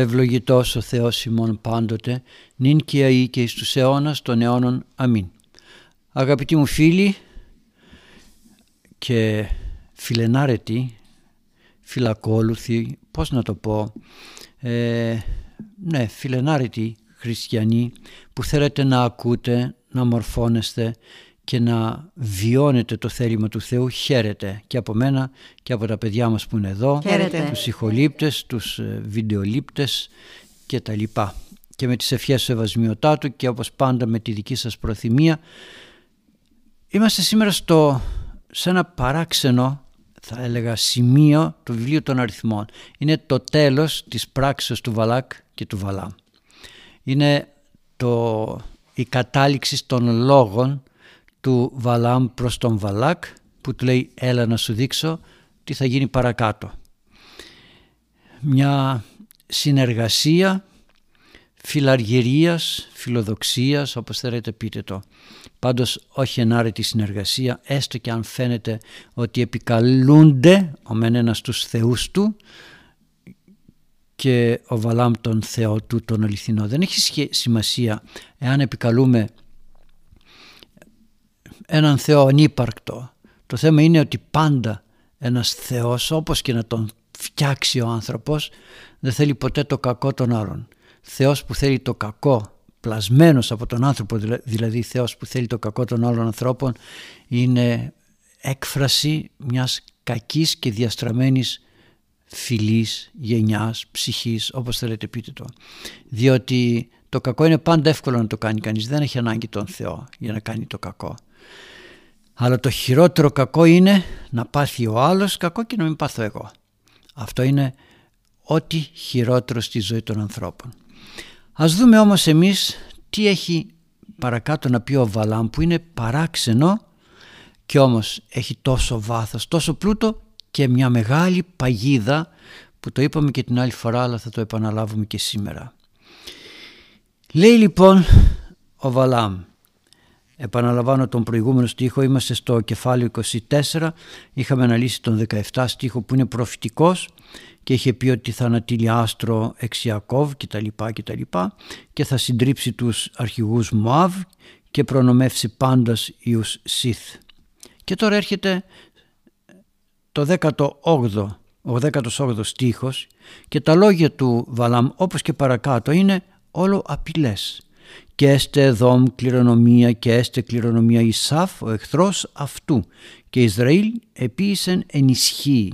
Ευλογητός ο Θεός ημών πάντοτε, νυν και αεί και εις τους αιώνας των αιώνων. Αμήν. Αγαπητοί μου φίλοι και φιλενάρετοι, φιλακόλουθοι, πώς να το πω, ε, ναι, φιλενάρετοι χριστιανοί που θέλετε να ακούτε, να μορφώνεστε και να βιώνετε το θέλημα του Θεού χαίρετε. Και από μένα και από τα παιδιά μας που είναι εδώ χαίρετε. τους ηχολήπτες, τους ε, βιντεολήπτες και τα λοιπά. Και με τις ευχές του Ευασμιωτάτου και όπως πάντα με τη δική σας προθυμία είμαστε σήμερα στο, σε ένα παράξενο θα έλεγα σημείο του βιβλίου των αριθμών. Είναι το τέλος της πράξης του Βαλάκ και του Βαλάμ. Είναι το, η κατάληξη των λόγων του Βαλάμ προς τον Βαλάκ που του λέει έλα να σου δείξω τι θα γίνει παρακάτω. Μια συνεργασία φιλαργυρίας, φιλοδοξίας, όπως θέλετε πείτε το. Πάντως όχι ενάρετη συνεργασία, έστω και αν φαίνεται ότι επικαλούνται ο μεν ένας τους θεούς του και ο Βαλάμ τον Θεό του τον αληθινό. Δεν έχει σημασία εάν επικαλούμε έναν Θεό ανύπαρκτο. Το θέμα είναι ότι πάντα ένας Θεός όπως και να τον φτιάξει ο άνθρωπος δεν θέλει ποτέ το κακό των άλλων. Θεός που θέλει το κακό πλασμένος από τον άνθρωπο δηλαδή Θεός που θέλει το κακό των άλλων ανθρώπων είναι έκφραση μιας κακής και διαστραμμένης φιλής, γενιάς, ψυχής, όπως θέλετε πείτε το. Διότι το κακό είναι πάντα εύκολο να το κάνει κανείς, δεν έχει ανάγκη τον Θεό για να κάνει το κακό. Αλλά το χειρότερο κακό είναι να πάθει ο άλλος κακό και να μην πάθω εγώ. Αυτό είναι ό,τι χειρότερο στη ζωή των ανθρώπων. Ας δούμε όμως εμείς τι έχει παρακάτω να πει ο Βαλάμ που είναι παράξενο και όμως έχει τόσο βάθος, τόσο πλούτο και μια μεγάλη παγίδα που το είπαμε και την άλλη φορά αλλά θα το επαναλάβουμε και σήμερα. Λέει λοιπόν ο Βαλάμ Επαναλαμβάνω τον προηγούμενο στίχο, είμαστε στο κεφάλαιο 24, είχαμε αναλύσει τον 17 στίχο που είναι προφητικός και είχε πει ότι θα ανατείλει άστρο Εξιακόβ κτλ. λοιπά και θα συντρίψει τους αρχηγούς Μωάβ και προνομεύσει πάντας ιους Σιθ. Και τώρα έρχεται το 18ο, ο 18ο στίχος και τα λόγια του Βαλάμ όπως και παρακάτω είναι όλο απειλές και έστε Εδόμ κληρονομία και έστε κληρονομία Ισάφ ο εχθρός αυτού και Ισραήλ επίησεν ενισχύει.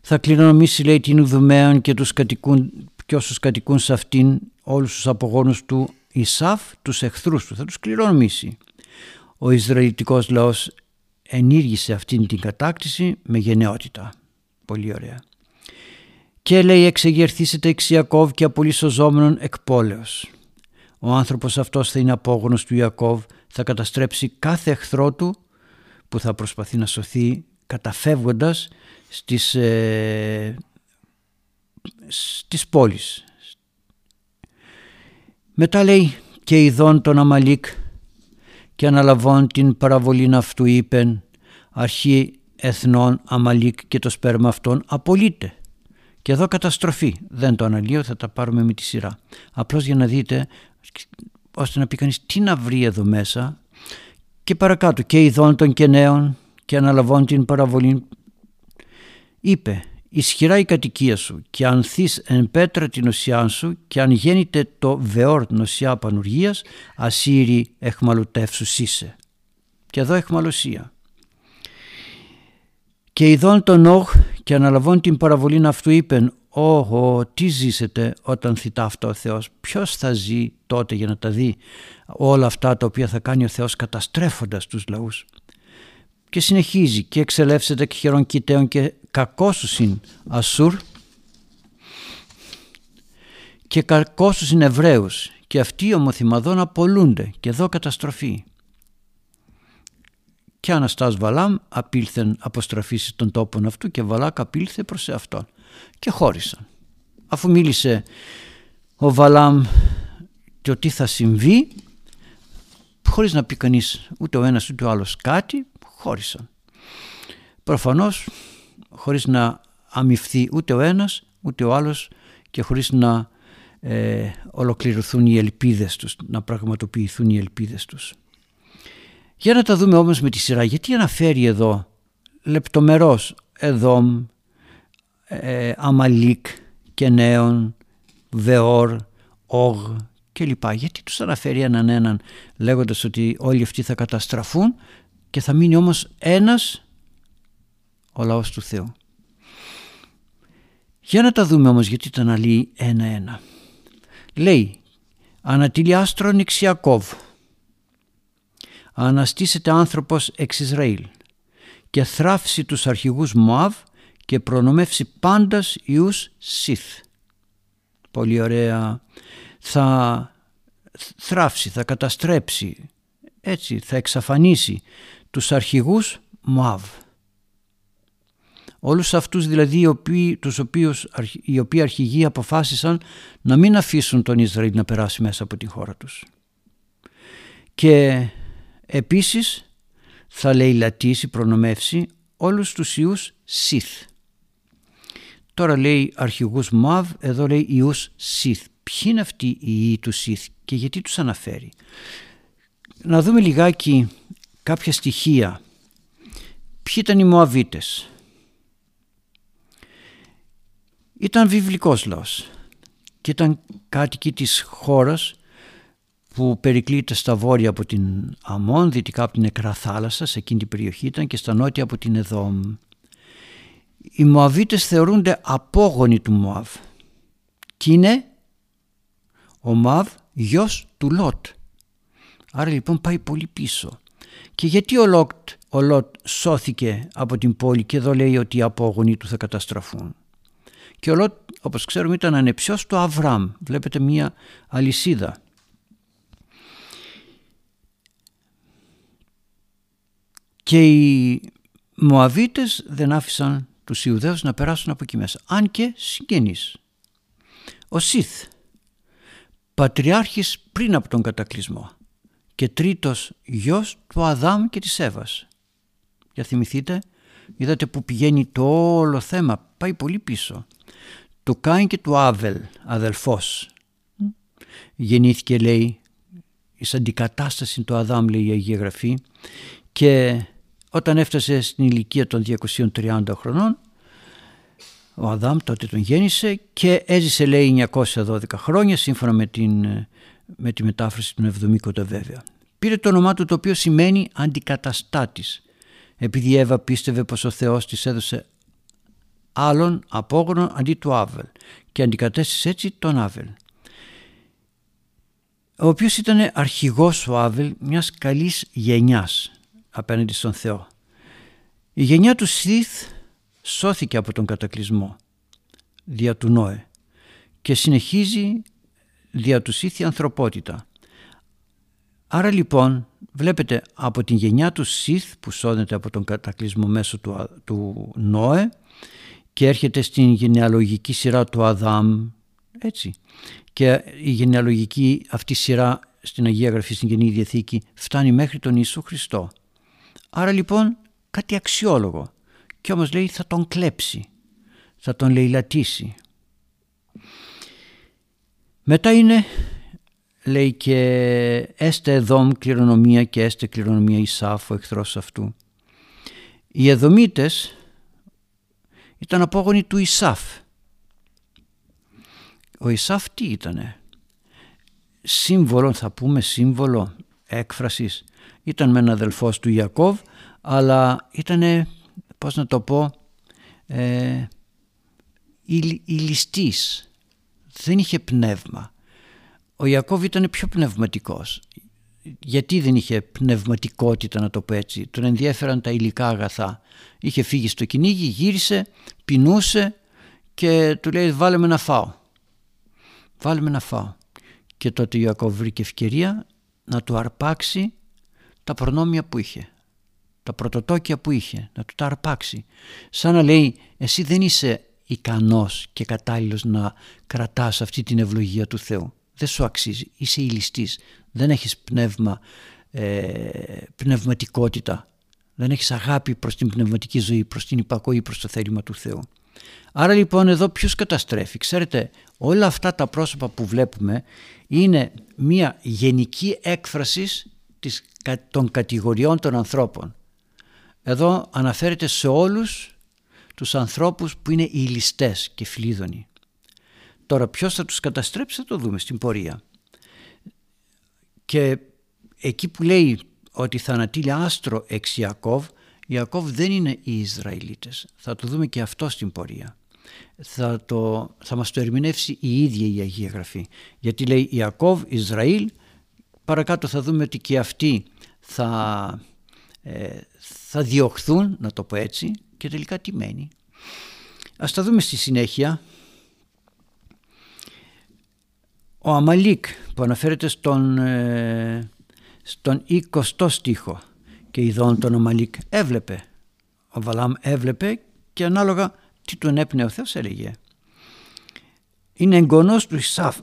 Θα κληρονομήσει λέει την Ουδουμαίαν και, τους κατοικούν, και όσους κατοικούν σε αυτήν όλους τους απογόνους του Ισάφ τους εχθρούς του θα τους κληρονομήσει. Ο Ισραηλιτικός λαός ενήργησε αυτήν την κατάκτηση με γενναιότητα. Πολύ ωραία. Και λέει εξεγερθήσετε εξ Ιακώβ και απολύσοζόμενον εκ πόλεως. Ο άνθρωπος αυτός θα είναι απόγονος του Ιακώβ, θα καταστρέψει κάθε εχθρό του που θα προσπαθεί να σωθεί καταφεύγοντας στις, ε, στις πόλεις. Μετά λέει και ειδών τον Αμαλίκ και αναλαβών την παραβολήν αυτού είπεν αρχή εθνών Αμαλίκ και το σπέρμα αυτών απολύται. Και εδώ καταστροφή. Δεν το αναλύω, θα τα πάρουμε με τη σειρά. Απλώς για να δείτε ώστε να πει κανείς τι να βρει εδώ μέσα και παρακάτω και ειδών των και νέων και αναλαβών την παραβολή είπε ισχυρά η κατοικία σου και αν θείς εν πέτρα την οσιά σου και αν γέννηται το βεόρ νοσιά πανουργίας ασύρι εχμαλωτεύσους είσαι και εδώ εχμαλωσία. Και ειδών τον όχ και αναλαβών την παραβολή αυτού είπεν Ω, τι ζήσετε όταν θητά αυτό ο Θεός; Ποιος θα ζει τότε για να τα δει όλα αυτά τα οποία θα κάνει ο Θεός καταστρέφοντας τους λαούς; Και συνεχίζει και εξελεύσετε και χερών κοιταίων και κακόσους Ασούρ και κακόσους είναι Εβραίους και αυτοί οι ομοθυμαδών απολούνται και εδώ καταστροφή. Και Αναστάς Βαλάμ απήλθεν αποστραφήσει των τόπων αυτού και Βαλάκ απήλθε προς αυτόν και χώρισαν. Αφού μίλησε ο Βαλάμ το τι θα συμβεί χωρίς να πει κανείς ούτε ο ένας ούτε ο άλλος κάτι χώρισαν. Προφανώς χωρίς να αμυφθεί ούτε ο ένας ούτε ο άλλος και χωρίς να ε, ολοκληρωθούν οι ελπίδες τους, να πραγματοποιηθούν οι ελπίδες τους. Για να τα δούμε όμως με τη σειρά, γιατί αναφέρει εδώ λεπτομερώς Εδόμ, ε, Αμαλίκ, Κενέον, Βεόρ, Όγ κλπ. Γιατί τους αναφέρει έναν έναν λέγοντας ότι όλοι αυτοί θα καταστραφούν και θα μείνει όμως ένας ο λαός του Θεού. Για να τα δούμε όμως γιατί τα αναλύει ένα-ένα. Λέει «Ανατήλει άστρον εξ Ιακώβ, αναστήσεται άνθρωπος εξ Ισραήλ και θράψει τους αρχηγούς Μωάβ και προνομεύσει πάντας ιούς Σιθ». Πολύ ωραία. Θα θράψει, θα καταστρέψει, έτσι θα εξαφανίσει τους αρχηγούς Μωάβ. Όλους αυτούς δηλαδή οι οποίοι, τους οποίους, οι οποίοι αρχηγοί αποφάσισαν να μην αφήσουν τον Ισραήλ να περάσει μέσα από την χώρα τους. Και επίσης θα λαιλατήσει, προνομεύσει όλους τους ιούς Σιθ. Τώρα λέει αρχηγούς Μαβ, εδώ λέει ιούς Σιθ. Ποιοι είναι αυτοί οι ιοί του Σιθ και γιατί τους αναφέρει; Να δούμε λιγάκι κάποια στοιχεία. Ποιοι ήταν οι Μωαβίτες; Ήταν βιβλικός λαός και ήταν κάτοικοι της χώρας που περικλείται στα βόρεια από την Αμών, δυτικά από την Νεκρά Θάλασσα, σε εκείνη την περιοχή ήταν και στα νότια από την Εδόμ. Οι Μωαβίτες θεωρούνται απόγονοι του Μωάβ και είναι; Ο Μωάβ γιος του Λότ. Άρα λοιπόν πάει πολύ πίσω. Και γιατί ο Λότ, ο Λότ σώθηκε από την πόλη και εδώ λέει ότι οι απόγονοι του θα καταστραφούν; Και ο Λότ, όπως ξέρουμε, ήταν ανεψιός του Αβραμ. Βλέπετε μία αλυσίδα. Και οι Μωαβίτες δεν άφησαν τους Ιουδαίους να περάσουν από εκεί μέσα. Αν και συγγενείς. Ο Σιθ, πατριάρχης πριν από τον κατακλυσμό και τρίτος γιος του Αδάμ και της Εύας. Για θυμηθείτε, είδατε που πηγαίνει το όλο θέμα, πάει πολύ πίσω του Κάιν και του Άβελ, αδελφός. Γεννήθηκε λέει εις αντικατάσταση του Αδάμ λέει η Αγία Γραφή και όταν έφτασε στην ηλικία των 230 χρονών ο Αδάμ τότε τον γέννησε και έζησε λέει 912 χρόνια σύμφωνα με, την, με τη μετάφραση του 70 βέβαια. Πήρε το όνομά του το οποίο σημαίνει αντικαταστάτης επειδή η Εύα πίστευε πως ο Θεός της έδωσε άλλον απόγονο αντί του Άβελ και αντικατέστησε έτσι τον Άβελ. Ο οποίος ήταν αρχηγός ο Άβελ μιας καλής γενιάς απέναντι στον Θεό. Η γενιά του Σιθ σώθηκε από τον κατακλυσμό δια του Νόε και συνεχίζει δια του Σιθ η ανθρωπότητα. Άρα λοιπόν βλέπετε από την γενιά του Σιθ που σώδεται από τον κατακλυσμό μέσω του, του Νόε και έρχεται στην γενεαλογική σειρά του Αδάμ έτσι και η γενεαλογική αυτή σειρά στην Αγία Γραφή στην Καινή Διαθήκη φτάνει μέχρι τον Ιησού Χριστό άρα λοιπόν κάτι αξιόλογο και όμως λέει θα τον κλέψει θα τον λαιλατήσει μετά είναι λέει και έστε Εδόμ κληρονομία και έστε κληρονομία Ισάφ ο εχθρός αυτού οι Εδωμίτες ήταν απόγονοι του Ισάφ. Ο Ισάφ τι ήτανε; Σύμβολο θα πούμε σύμβολο έκφρασης. Ήταν με ένα αδελφός του Ιακώβ αλλά ήτανε πώς να το πω ε, ηλιστής. Δεν είχε πνεύμα. Ο Ιακώβ ήταν πιο πνευματικός γιατί δεν είχε πνευματικότητα να το πω έτσι; Τον ενδιέφεραν τα υλικά αγαθά. Είχε φύγει στο κυνήγι, γύρισε, πεινούσε και του λέει βάλε με να φάω. Βάλε με να φάω. Και τότε ο Ιακώβ βρήκε ευκαιρία να του αρπάξει τα προνόμια που είχε. Τα πρωτοτόκια που είχε. Να του τα αρπάξει. Σαν να λέει εσύ δεν είσαι ικανός και κατάλληλος να κρατάς αυτή την ευλογία του Θεού. Δεν σου αξίζει. Είσαι ηλιστής δεν έχεις πνεύμα ε, πνευματικότητα. Δεν έχεις αγάπη προς την πνευματική ζωή, προς την υπακοή, προς το θέλημα του Θεού. Άρα λοιπόν εδώ ποιος καταστρέφει. Ξέρετε όλα αυτά τα πρόσωπα που βλέπουμε είναι μια γενική έκφρασης των κατηγοριών των ανθρώπων. Εδώ αναφέρεται σε όλους τους ανθρώπους που είναι οι ληστές και φλίδωνοι. Τώρα ποιος θα τους καταστρέψει θα το δούμε στην πορεία. Και εκεί που λέει ότι θα ανατείλει άστρο εξ Ιακώβ, Ιακώβ δεν είναι οι Ισραηλίτες. Θα το δούμε και αυτό στην πορεία. Θα, το, θα μας το ερμηνεύσει η ίδια η Αγία Γραφή. Γιατί λέει Ιακώβ, Ισραήλ, παρακάτω θα δούμε ότι και αυτοί θα, ε, θα διωχθούν, να το πω έτσι, και τελικά τι μένει. Ας τα δούμε στη συνέχεια. Ο Αμαλίκ που αναφέρεται στον, ε, στον 20ο στίχο και ειδών τον Αμαλίκ έβλεπε. Ο Βαλάμ έβλεπε και ανάλογα τι τον έπνεε ο Θεός έλεγε. Είναι εγγονός του Ισάφ.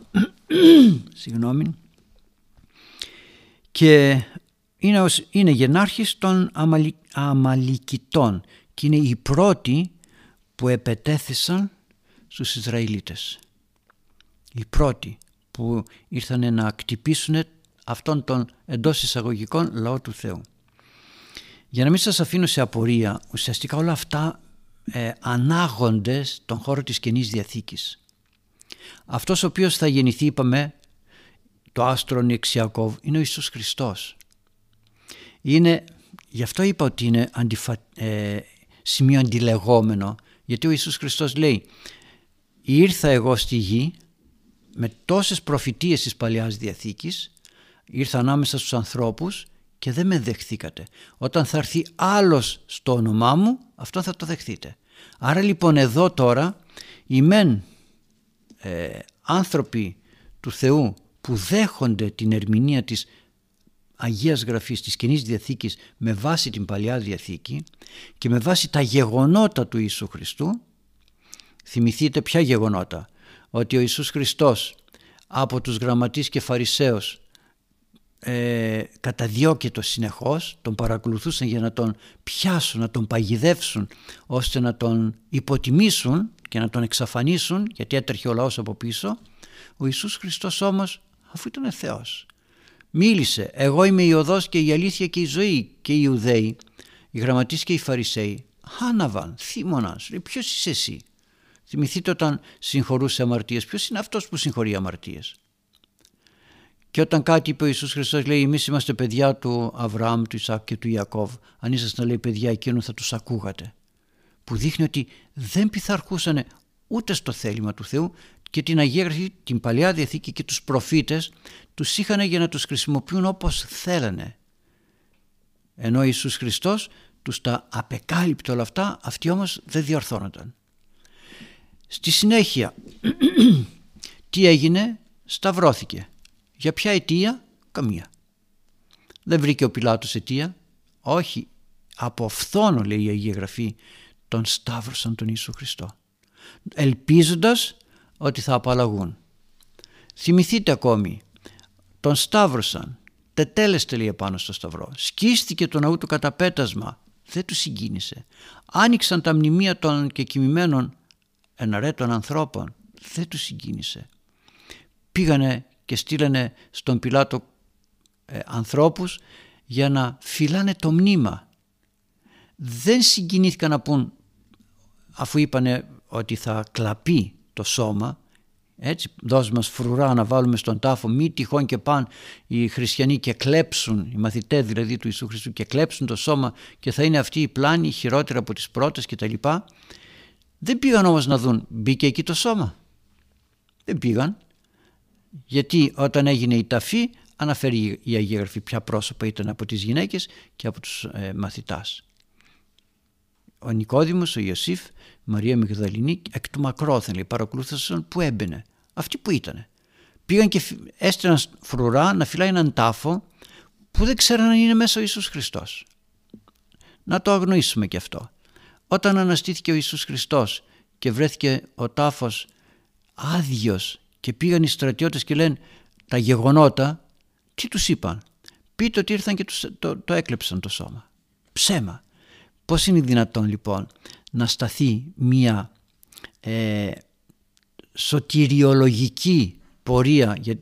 Συγγνώμη. Και είναι, είναι γενάρχης των Αμαλικητών και είναι οι πρώτοι που επετέθησαν στους Ισραηλίτες. Οι πρώτοι που ήρθαν να κτυπήσουν αυτόν τον εντός εισαγωγικών λαό του Θεού. Για να μην σας αφήνω σε απορία, ουσιαστικά όλα αυτά ε, ανάγονται στον χώρο της Καινής Διαθήκης. Αυτός ο οποίος θα γεννηθεί, είπαμε, το άστρο Νιεξιακόβ, είναι ο Ιησούς Χριστός. Είναι, γι' αυτό είπα ότι είναι αντιφα, ε, σημείο αντιλεγόμενο, γιατί ο Ιησούς Χριστός λέει «Ήρθα εγώ στη γη με τόσες προφητείες της Παλαιάς Διαθήκης, ήρθα ανάμεσα στους ανθρώπους και δεν με δεχθήκατε. Όταν θα έρθει άλλος στο όνομά μου, αυτό θα το δεχθείτε. Άρα λοιπόν εδώ τώρα οι μεν ε, άνθρωποι του Θεού που δέχονται την ερμηνεία της Αγίας Γραφής της Καινής Διαθήκης με βάση την Παλιά Διαθήκη και με βάση τα γεγονότα του Ιησού Χριστού θυμηθείτε ποια γεγονότα ότι ο Ιησούς Χριστός από τους γραμματείς και φαρισαίους ε, καταδιώκετο συνεχώς, τον παρακολουθούσαν για να τον πιάσουν, να τον παγιδεύσουν ώστε να τον υποτιμήσουν και να τον εξαφανίσουν γιατί έτρεχε ο λαός από πίσω. Ο Ιησούς Χριστός όμως αφού ήταν Θεός μίλησε εγώ είμαι η οδός και η αλήθεια και η ζωή και οι Ιουδαίοι οι γραμματείς και οι Φαρισαίοι Χάναβαν, θύμωνας, λέει ποιος είσαι εσύ; Θυμηθείτε όταν συγχωρούσε αμαρτίες ποιος είναι αυτός που συγχωρεί αμαρτίες; Και όταν κάτι είπε ο Ιησούς Χριστός λέει εμείς είμαστε παιδιά του Αβραάμ, του Ισάκ και του Ιακώβ. Αν ήσασταν λέει παιδιά εκείνων θα τους ακούγατε. Που δείχνει ότι δεν πειθαρχούσαν ούτε στο θέλημα του Θεού και την Αγία Γραφή, την Παλαιά Διαθήκη και τους προφήτες τους είχαν για να τους χρησιμοποιούν όπως θέλανε. Ενώ ο Ιησούς Χριστός τους τα απεκάλυπτε όλα αυτά, αυτοί όμως δεν διορθώνονταν. Στη συνέχεια, τι έγινε, σταυρώθηκε. Για ποια αιτία, καμία. Δεν βρήκε ο Πιλάτος αιτία, όχι. Από φθόνο λέει η Αγία Γραφή τον σταύρωσαν τον Ιησού Χριστό. Ελπίζοντας ότι θα απαλλαγούν. Θυμηθείτε ακόμη, τον σταύρωσαν, τετέλεστε λέει πάνω στο σταυρό. Σκίστηκε το ναού του καταπέτασμα, δεν του συγκίνησε. Άνοιξαν τα μνημεία των και κοιμημένων εναρέτων ανθρώπων, δεν του συγκίνησε. Πήγανε και στείλανε στον Πιλάτο ε, ανθρώπους για να φυλάνε το μνήμα. Δεν συγκινήθηκαν να πούν αφού είπανε ότι θα κλαπεί το σώμα. Έτσι δώσ' μας φρουρά να βάλουμε στον τάφο μη τυχόν και πάνε οι χριστιανοί και κλέψουν οι μαθητές δηλαδή του Ιησού Χριστού και κλέψουν το σώμα και θα είναι αυτή η πλάνη χειρότερα από τις πρώτες και τα λοιπά. Δεν πήγαν όμως να δουν μπήκε εκεί το σώμα. Δεν πήγαν. Γιατί όταν έγινε η ταφή αναφέρει η Αγία Γραφή ποια πρόσωπα ήταν από τις γυναίκες και από τους ε, μαθητάς. Ο Νικόδημος, ο Ιωσήφ, Μαρία Μιγδαληνή εκ του μακρόθεν λέει, παρακολούθησαν που έμπαινε. Αυτοί που ήτανε. Πήγαν και έστειλαν φρουρά να φυλάει έναν τάφο που δεν ξέραν αν είναι μέσα ο Ιησούς Χριστός. Να το αγνοήσουμε και αυτό. Όταν αναστήθηκε ο Ιησούς Χριστός και βρέθηκε ο τάφος άδειος και πήγαν οι στρατιώτες και λένε τα γεγονότα, τι τους είπαν; πείτε ότι ήρθαν και το, το έκλεψαν το σώμα. Ψέμα. Πώς είναι δυνατόν λοιπόν να σταθεί μία ε, σωτηριολογική πορεία για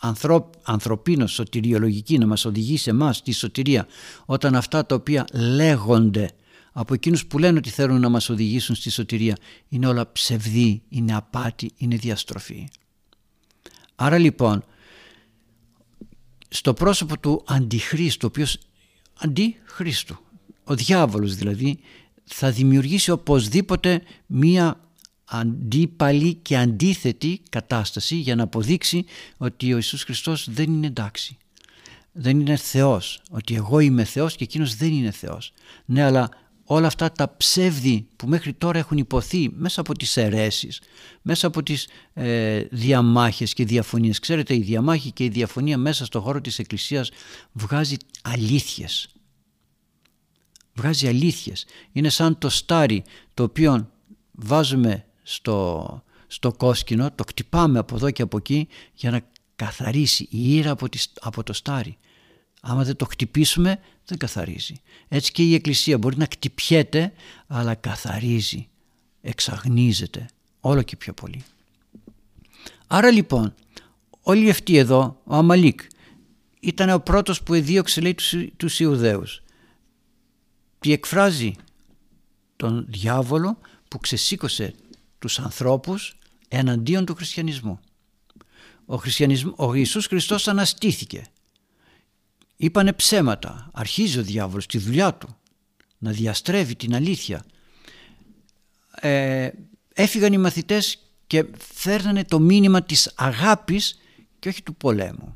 ανθρωπ, ανθρωπίνος σωτηριολογική να μας οδηγεί σε εμάς τη σωτηρία όταν αυτά τα οποία λέγονται από εκείνους που λένε ότι θέλουν να μας οδηγήσουν στη σωτηρία είναι όλα ψευδή, είναι απάτη, είναι διαστροφή. Άρα λοιπόν στο πρόσωπο του αντιχρίστου, ο οποίος αντιχρίστου, ο διάβολος δηλαδή, θα δημιουργήσει οπωσδήποτε μία αντίπαλη και αντίθετη κατάσταση για να αποδείξει ότι ο Ιησούς Χριστός δεν είναι εντάξει. Δεν είναι Θεός, ότι εγώ είμαι Θεός και εκείνος δεν είναι Θεός. Ναι, αλλά όλα αυτά τα ψεύδη που μέχρι τώρα έχουν υποθεί μέσα από τις αιρέσεις, μέσα από τις ε, διαμάχες και διαφωνίες. Ξέρετε η διαμάχη και η διαφωνία μέσα στο χώρο της Εκκλησίας βγάζει αλήθειες. Βγάζει αλήθειες. Είναι σαν το στάρι το οποίο βάζουμε στο, στο κόσκινο, το κτυπάμε από εδώ και από εκεί για να καθαρίσει η ήρα από, από το στάρι. Άμα δεν το χτυπήσουμε δεν καθαρίζει. Έτσι και η Εκκλησία μπορεί να κτυπιέται αλλά καθαρίζει, εξαγνίζεται όλο και πιο πολύ. Άρα λοιπόν όλοι αυτοί εδώ, ο Αμαλίκ ήταν ο πρώτος που εδίωξε λέει τους, τους Ιουδαίους. Τι εκφράζει τον διάβολο που ξεσήκωσε τους ανθρώπους εναντίον του χριστιανισμού. Ο, χριστιανισμ... ο Ιησούς Χριστός αναστήθηκε Είπανε ψέματα. Αρχίζει ο διάβολος τη δουλειά του να διαστρέβει την αλήθεια. Ε, έφυγαν οι μαθητές και φέρνανε το μήνυμα της αγάπης και όχι του πολέμου.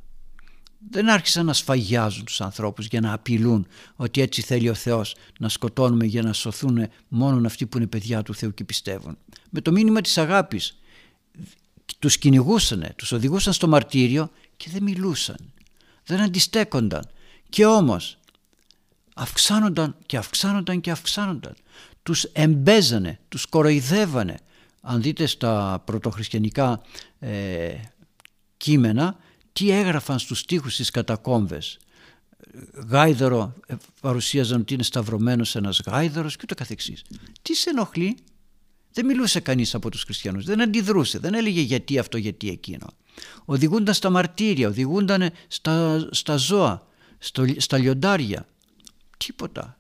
Δεν άρχισαν να σφαγιάζουν τους ανθρώπους για να απειλούν ότι έτσι θέλει ο Θεός να σκοτώνουμε για να σωθούν μόνο αυτοί που είναι παιδιά του Θεού και πιστεύουν. Με το μήνυμα της αγάπης τους κυνηγούσαν, τους οδηγούσαν στο μαρτύριο και δεν μιλούσαν δεν αντιστέκονταν και όμως αυξάνονταν και αυξάνονταν και αυξάνονταν. Τους εμπέζανε, τους κοροϊδεύανε. Αν δείτε στα πρωτοχριστιανικά ε, κείμενα τι έγραφαν στους στίχους στις κατακόμβες. Γάιδαρο ε, παρουσίαζαν ότι είναι σταυρωμένος ένας γάιδαρος και ούτω καθεξής. Τι σε ενοχλεί; Δεν μιλούσε κανείς από τους χριστιανούς, δεν αντιδρούσε, δεν έλεγε γιατί αυτό, γιατί εκείνο οδηγούνταν στα μαρτύρια, οδηγούνταν στα, στα ζώα, στο, στα λιοντάρια. Τίποτα.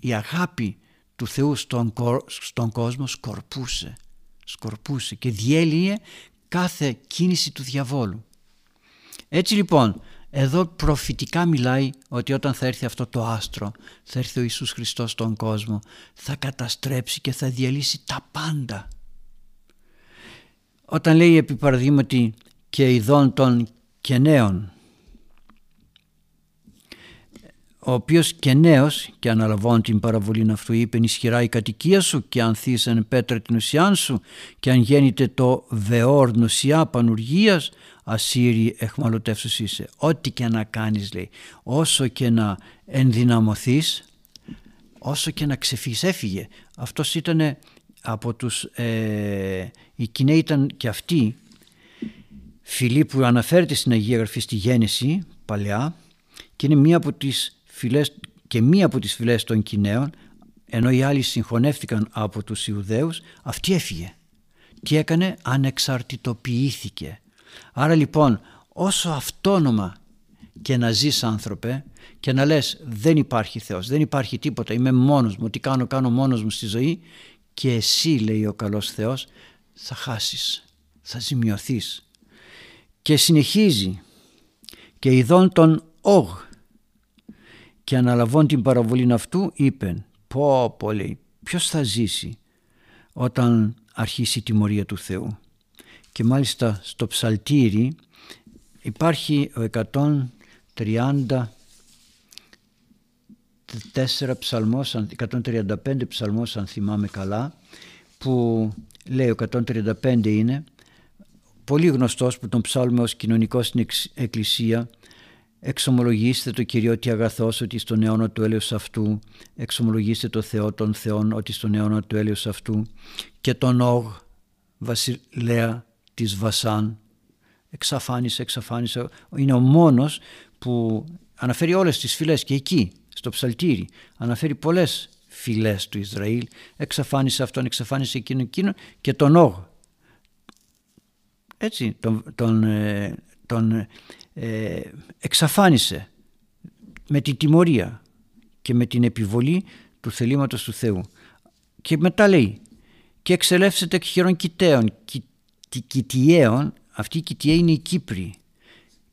Η αγάπη του Θεού στον, στον κόσμο σκορπούσε, σκορπούσε και διέλυε κάθε κίνηση του διαβόλου. Έτσι λοιπόν, εδώ προφητικά μιλάει ότι όταν θα έρθει αυτό το άστρο, θα έρθει ο Ιησούς Χριστός στον κόσμο, θα καταστρέψει και θα διαλύσει τα πάντα. Όταν λέει επί παραδείγματι και ειδών των κενέων ο οποίος και νέος και αναλαμβάνει την παραβολή αυτού είπε ισχυρά η κατοικία σου και αν θύσεν πέτρα την ουσιάν σου και αν γέννηται το βεόρ νοσιά πανουργίας ασύρι εχμαλωτεύσους είσαι. Ό,τι και να κάνεις λέει. Όσο και να ενδυναμωθείς όσο και να ξεφύγεις. Έφυγε. Αυτός ήταν από τους ε, οι Κινέοι ήταν και αυτοί. Φυλή που αναφέρεται στην Αγία Γραφή στη Γέννηση παλιά και είναι μία από τις φυλές και μία από τις φυλές των Κινέων ενώ οι άλλοι συγχωνεύτηκαν από τους Ιουδαίους. Αυτή έφυγε τι έκανε ανεξαρτητοποιήθηκε άρα λοιπόν όσο αυτόνομα και να ζεις άνθρωπε και να λες δεν υπάρχει Θεός, δεν υπάρχει τίποτα, είμαι μόνος μου, τι κάνω κάνω μόνος μου στη ζωή και εσύ λέει ο καλός Θεός θα χάσεις, θα ζημιωθείς. Και συνεχίζει και ειδών τον όγ και αναλαβών την παραβολή αυτού είπεν πω πω λέει ποιος θα ζήσει όταν αρχίσει η τιμωρία του Θεού και μάλιστα στο ψαλτήρι υπάρχει ο 130 4 ψαλμός, 135 ψαλμός αν θυμάμαι καλά που λέει ο 135 είναι πολύ γνωστός που τον ψάλουμε ως κοινωνικό στην εκκλησία. Εξομολογήστε το Κυριώτη αγαθός ότι στον αιώνα του έλεος αυτού. Εξομολογήστε το Θεό των Θεών ότι στον αιώνα του έλεος αυτού. Και τον Όγ βασιλέα της Βασάν. Εξαφάνισε, εξαφάνισε. Είναι ο μόνος που αναφέρει όλες τις φυλές και εκεί στο ψαλτήρι. Αναφέρει πολλές φυλές του Ισραήλ. Εξαφάνισε αυτόν, εξαφάνισε εκείνον, εκείνον και τον Όγ. Έτσι τον, τον, ε, τον ε, εξαφάνισε με την τιμωρία και με την επιβολή του θελήματος του Θεού. Και μετά λέει και εξελεύσετε εκ χειρών κοιταίων κοιτιαίων αυτή η κοιτιαίοι είναι οι Κύπροι.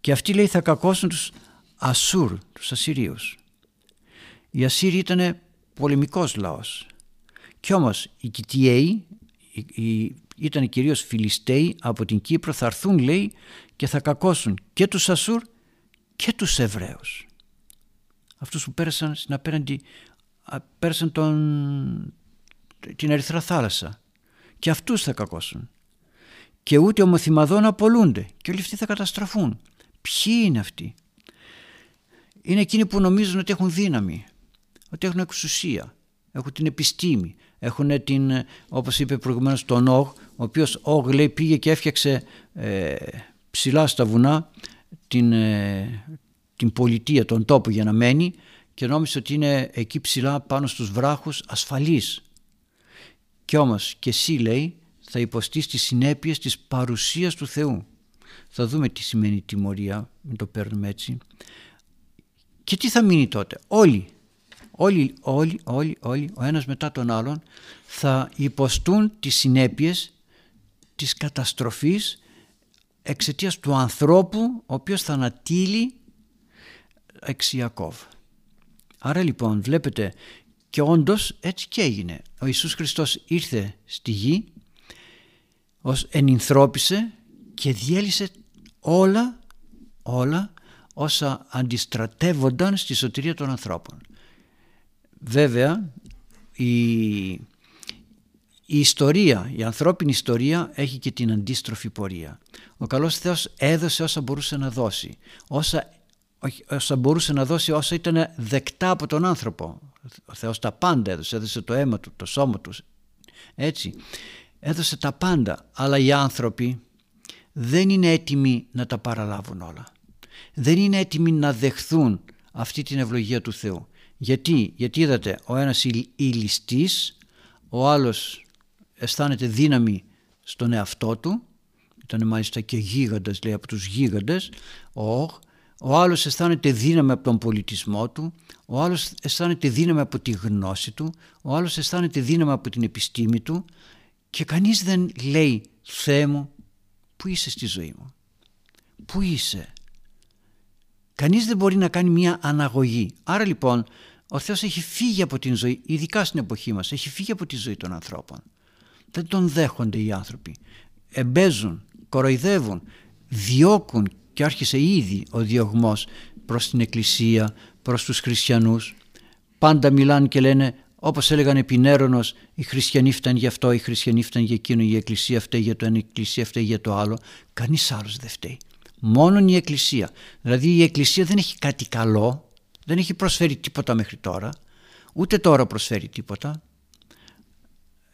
Και αυτοί λέει θα κακώσουν τους Ασούρ, τους Ασσυρίους. Οι Ασσύριοι ήταν πολεμικός λαός. Κι όμως οι Κιτιαίοι ήταν κυρίως Φιλιστέοι από την Κύπρο θα έρθουν λέει και θα κακώσουν και τους Ασούρ και τους Εβραίους. Αυτούς που πέρασαν στην απέναντι πέρασαν τον, την Ερυθρά θάλασσα. Και αυτούς θα κακώσουν και ούτε ομοθυμαδόν απολούνται και όλοι αυτοί θα καταστραφούν ποιοι είναι αυτοί; Είναι εκείνοι που νομίζουν ότι έχουν δύναμη ότι έχουν εξουσία έχουν την επιστήμη έχουν την, όπως είπε προηγουμένως τον Όγ ο οποίος Όγ λέει πήγε και έφτιαξε ε, ψηλά στα βουνά την, ε, την πολιτεία, τον τόπο για να μένει και νόμιζε ότι είναι εκεί ψηλά πάνω στους βράχους ασφαλής. Κι όμως και εσύ λέει θα υποστείς τις συνέπειες της παρουσίας του Θεού. Θα δούμε τι σημαίνει τιμωρία, μην το παίρνουμε έτσι. Και τι θα μείνει τότε. Όλοι, όλοι, όλοι, όλοι, όλοι, ο ένας μετά τον άλλον θα υποστούν τις συνέπειες της καταστροφής εξαιτίας του ανθρώπου ο οποίος θα ανατείλει εξ Ιακώβ. Άρα λοιπόν βλέπετε και όντως έτσι και έγινε. Ο Ιησούς Χριστός ήρθε στη γη, ως ενυνθρώπισε και διέλυσε όλα, όλα όσα αντιστρατεύονταν στη σωτηρία των ανθρώπων. Βέβαια η, η ιστορία, η ανθρώπινη ιστορία έχει και την αντίστροφη πορεία. Ο καλός Θεός έδωσε όσα μπορούσε να δώσει, όσα όσα μπορούσε να δώσει όσα ήταν δεκτά από τον άνθρωπο. Ο Θεός τα πάντα έδωσε, έδωσε το αίμα του, το σώμα του. Έτσι, έδωσε τα πάντα, αλλά οι άνθρωποι δεν είναι έτοιμοι να τα παραλάβουν όλα. Δεν είναι έτοιμοι να δεχθούν αυτή την ευλογία του Θεού. Γιατί, γιατί είδατε, ο ένας ηλιστής, ο άλλος αισθάνεται δύναμη στον εαυτό του, ήταν μάλιστα και γίγαντας λέει από τους γίγαντες, ο ο άλλος αισθάνεται δύναμη από τον πολιτισμό του, ο άλλος αισθάνεται δύναμη από τη γνώση του, ο άλλος αισθάνεται δύναμη από την επιστήμη του και κανείς δεν λέει «Θεέ μου, πού είσαι στη ζωή μου, πού είσαι». Κανείς δεν μπορεί να κάνει μια αναγωγή. Άρα λοιπόν ο Θεός έχει φύγει από την ζωή, ειδικά στην εποχή μας, έχει φύγει από τη ζωή των ανθρώπων. Δεν τον δέχονται οι άνθρωποι. Εμπέζουν, κοροϊδεύουν, διώκουν και άρχισε ήδη ο διωγμός προς την Εκκλησία, προς τους χριστιανούς. Πάντα μιλάνε και λένε όπως έλεγαν επί Νέρονος, οι χριστιανοί φτάνουν για αυτό, οι χριστιανοί φτάνουν για εκείνο, η Εκκλησία φταίει για το ένα, η Εκκλησία φταίει για το άλλο. Κανείς άλλος δεν φταίει. Μόνον η Εκκλησία. Δηλαδή η Εκκλησία δεν έχει κάτι καλό, δεν έχει προσφέρει τίποτα μέχρι τώρα, ούτε τώρα προσφέρει τίποτα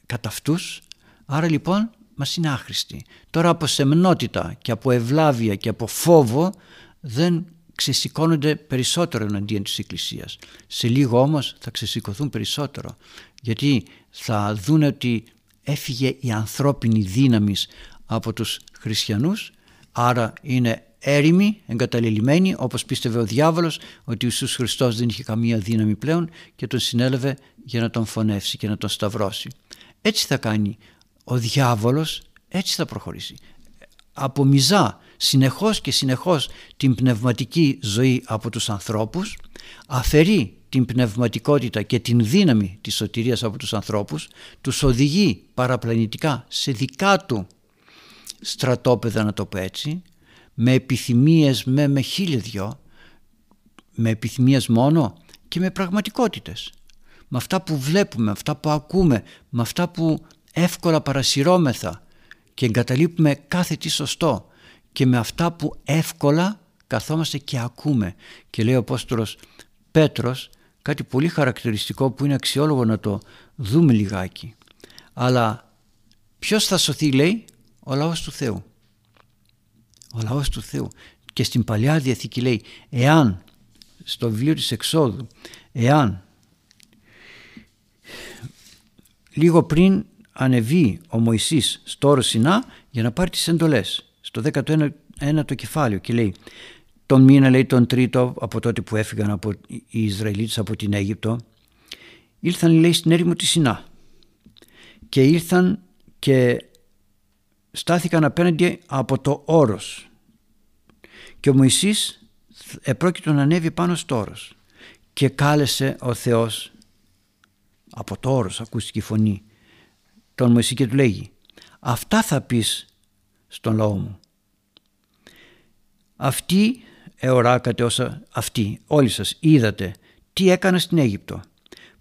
κατά αυτούς. Άρα λοιπόν μας είναι άχρηστη. Τώρα από σεμνότητα και από ευλάβεια και από φόβο δεν ξεσηκώνονται περισσότερο εναντίον της Εκκλησίας. Σε λίγο όμως θα ξεσηκωθούν περισσότερο γιατί θα δουν ότι έφυγε η ανθρώπινη δύναμη από τους χριστιανούς άρα είναι έρημοι, εγκαταλελειμμένοι όπως πίστευε ο διάβολος ότι ο Ιησούς Χριστός δεν είχε καμία δύναμη πλέον και τον συνέλευε για να τον φωνεύσει και να τον σταυρώσει. Έτσι θα κάνει ο διάβολος έτσι θα προχωρήσει. Απομυζά συνεχώς και συνεχώς την πνευματική ζωή από τους ανθρώπους, αφαιρεί την πνευματικότητα και την δύναμη της σωτηρίας από τους ανθρώπους, τους οδηγεί παραπλανητικά σε δικά του στρατόπεδα να το πω έτσι, με επιθυμίες με, με χίλια δυο, με επιθυμίες μόνο και με πραγματικότητες. Με αυτά που βλέπουμε, με αυτά που ακούμε, με αυτά που εύκολα παρασυρώμεθα και εγκαταλείπουμε κάθε τι σωστό και με αυτά που εύκολα καθόμαστε και ακούμε. Και λέει ο Απόστολος Πέτρος κάτι πολύ χαρακτηριστικό που είναι αξιόλογο να το δούμε λιγάκι. Αλλά ποιος θα σωθεί λέει ο λαός του Θεού. Ο λαός του Θεού. Και στην Παλιά Διαθήκη λέει εάν στο βιβλίο της Εξόδου εάν λίγο πριν ανεβεί ο Μωυσής στο όρος Σινά για να πάρει τις εντολές στο 19ο κεφάλαιο και λέει τον μήνα λέει τον τρίτο από τότε που έφυγαν από οι Ισραηλίτες από την Αίγυπτο ήρθαν λέει στην έρημο της Σινά. Και ήρθαν και στάθηκαν απέναντι από το όρος. Και ο Μωυσής επρόκειτο να ανέβει πάνω στο όρος. Και κάλεσε ο Θεός από το όρος ακούστηκε η φωνή τον Μωυσή και του λέγει αυτά θα πεις στον λαό μου. Αυτοί εωράκατε όσα αυτοί όλοι σας είδατε τι έκανα στην Αίγυπτο.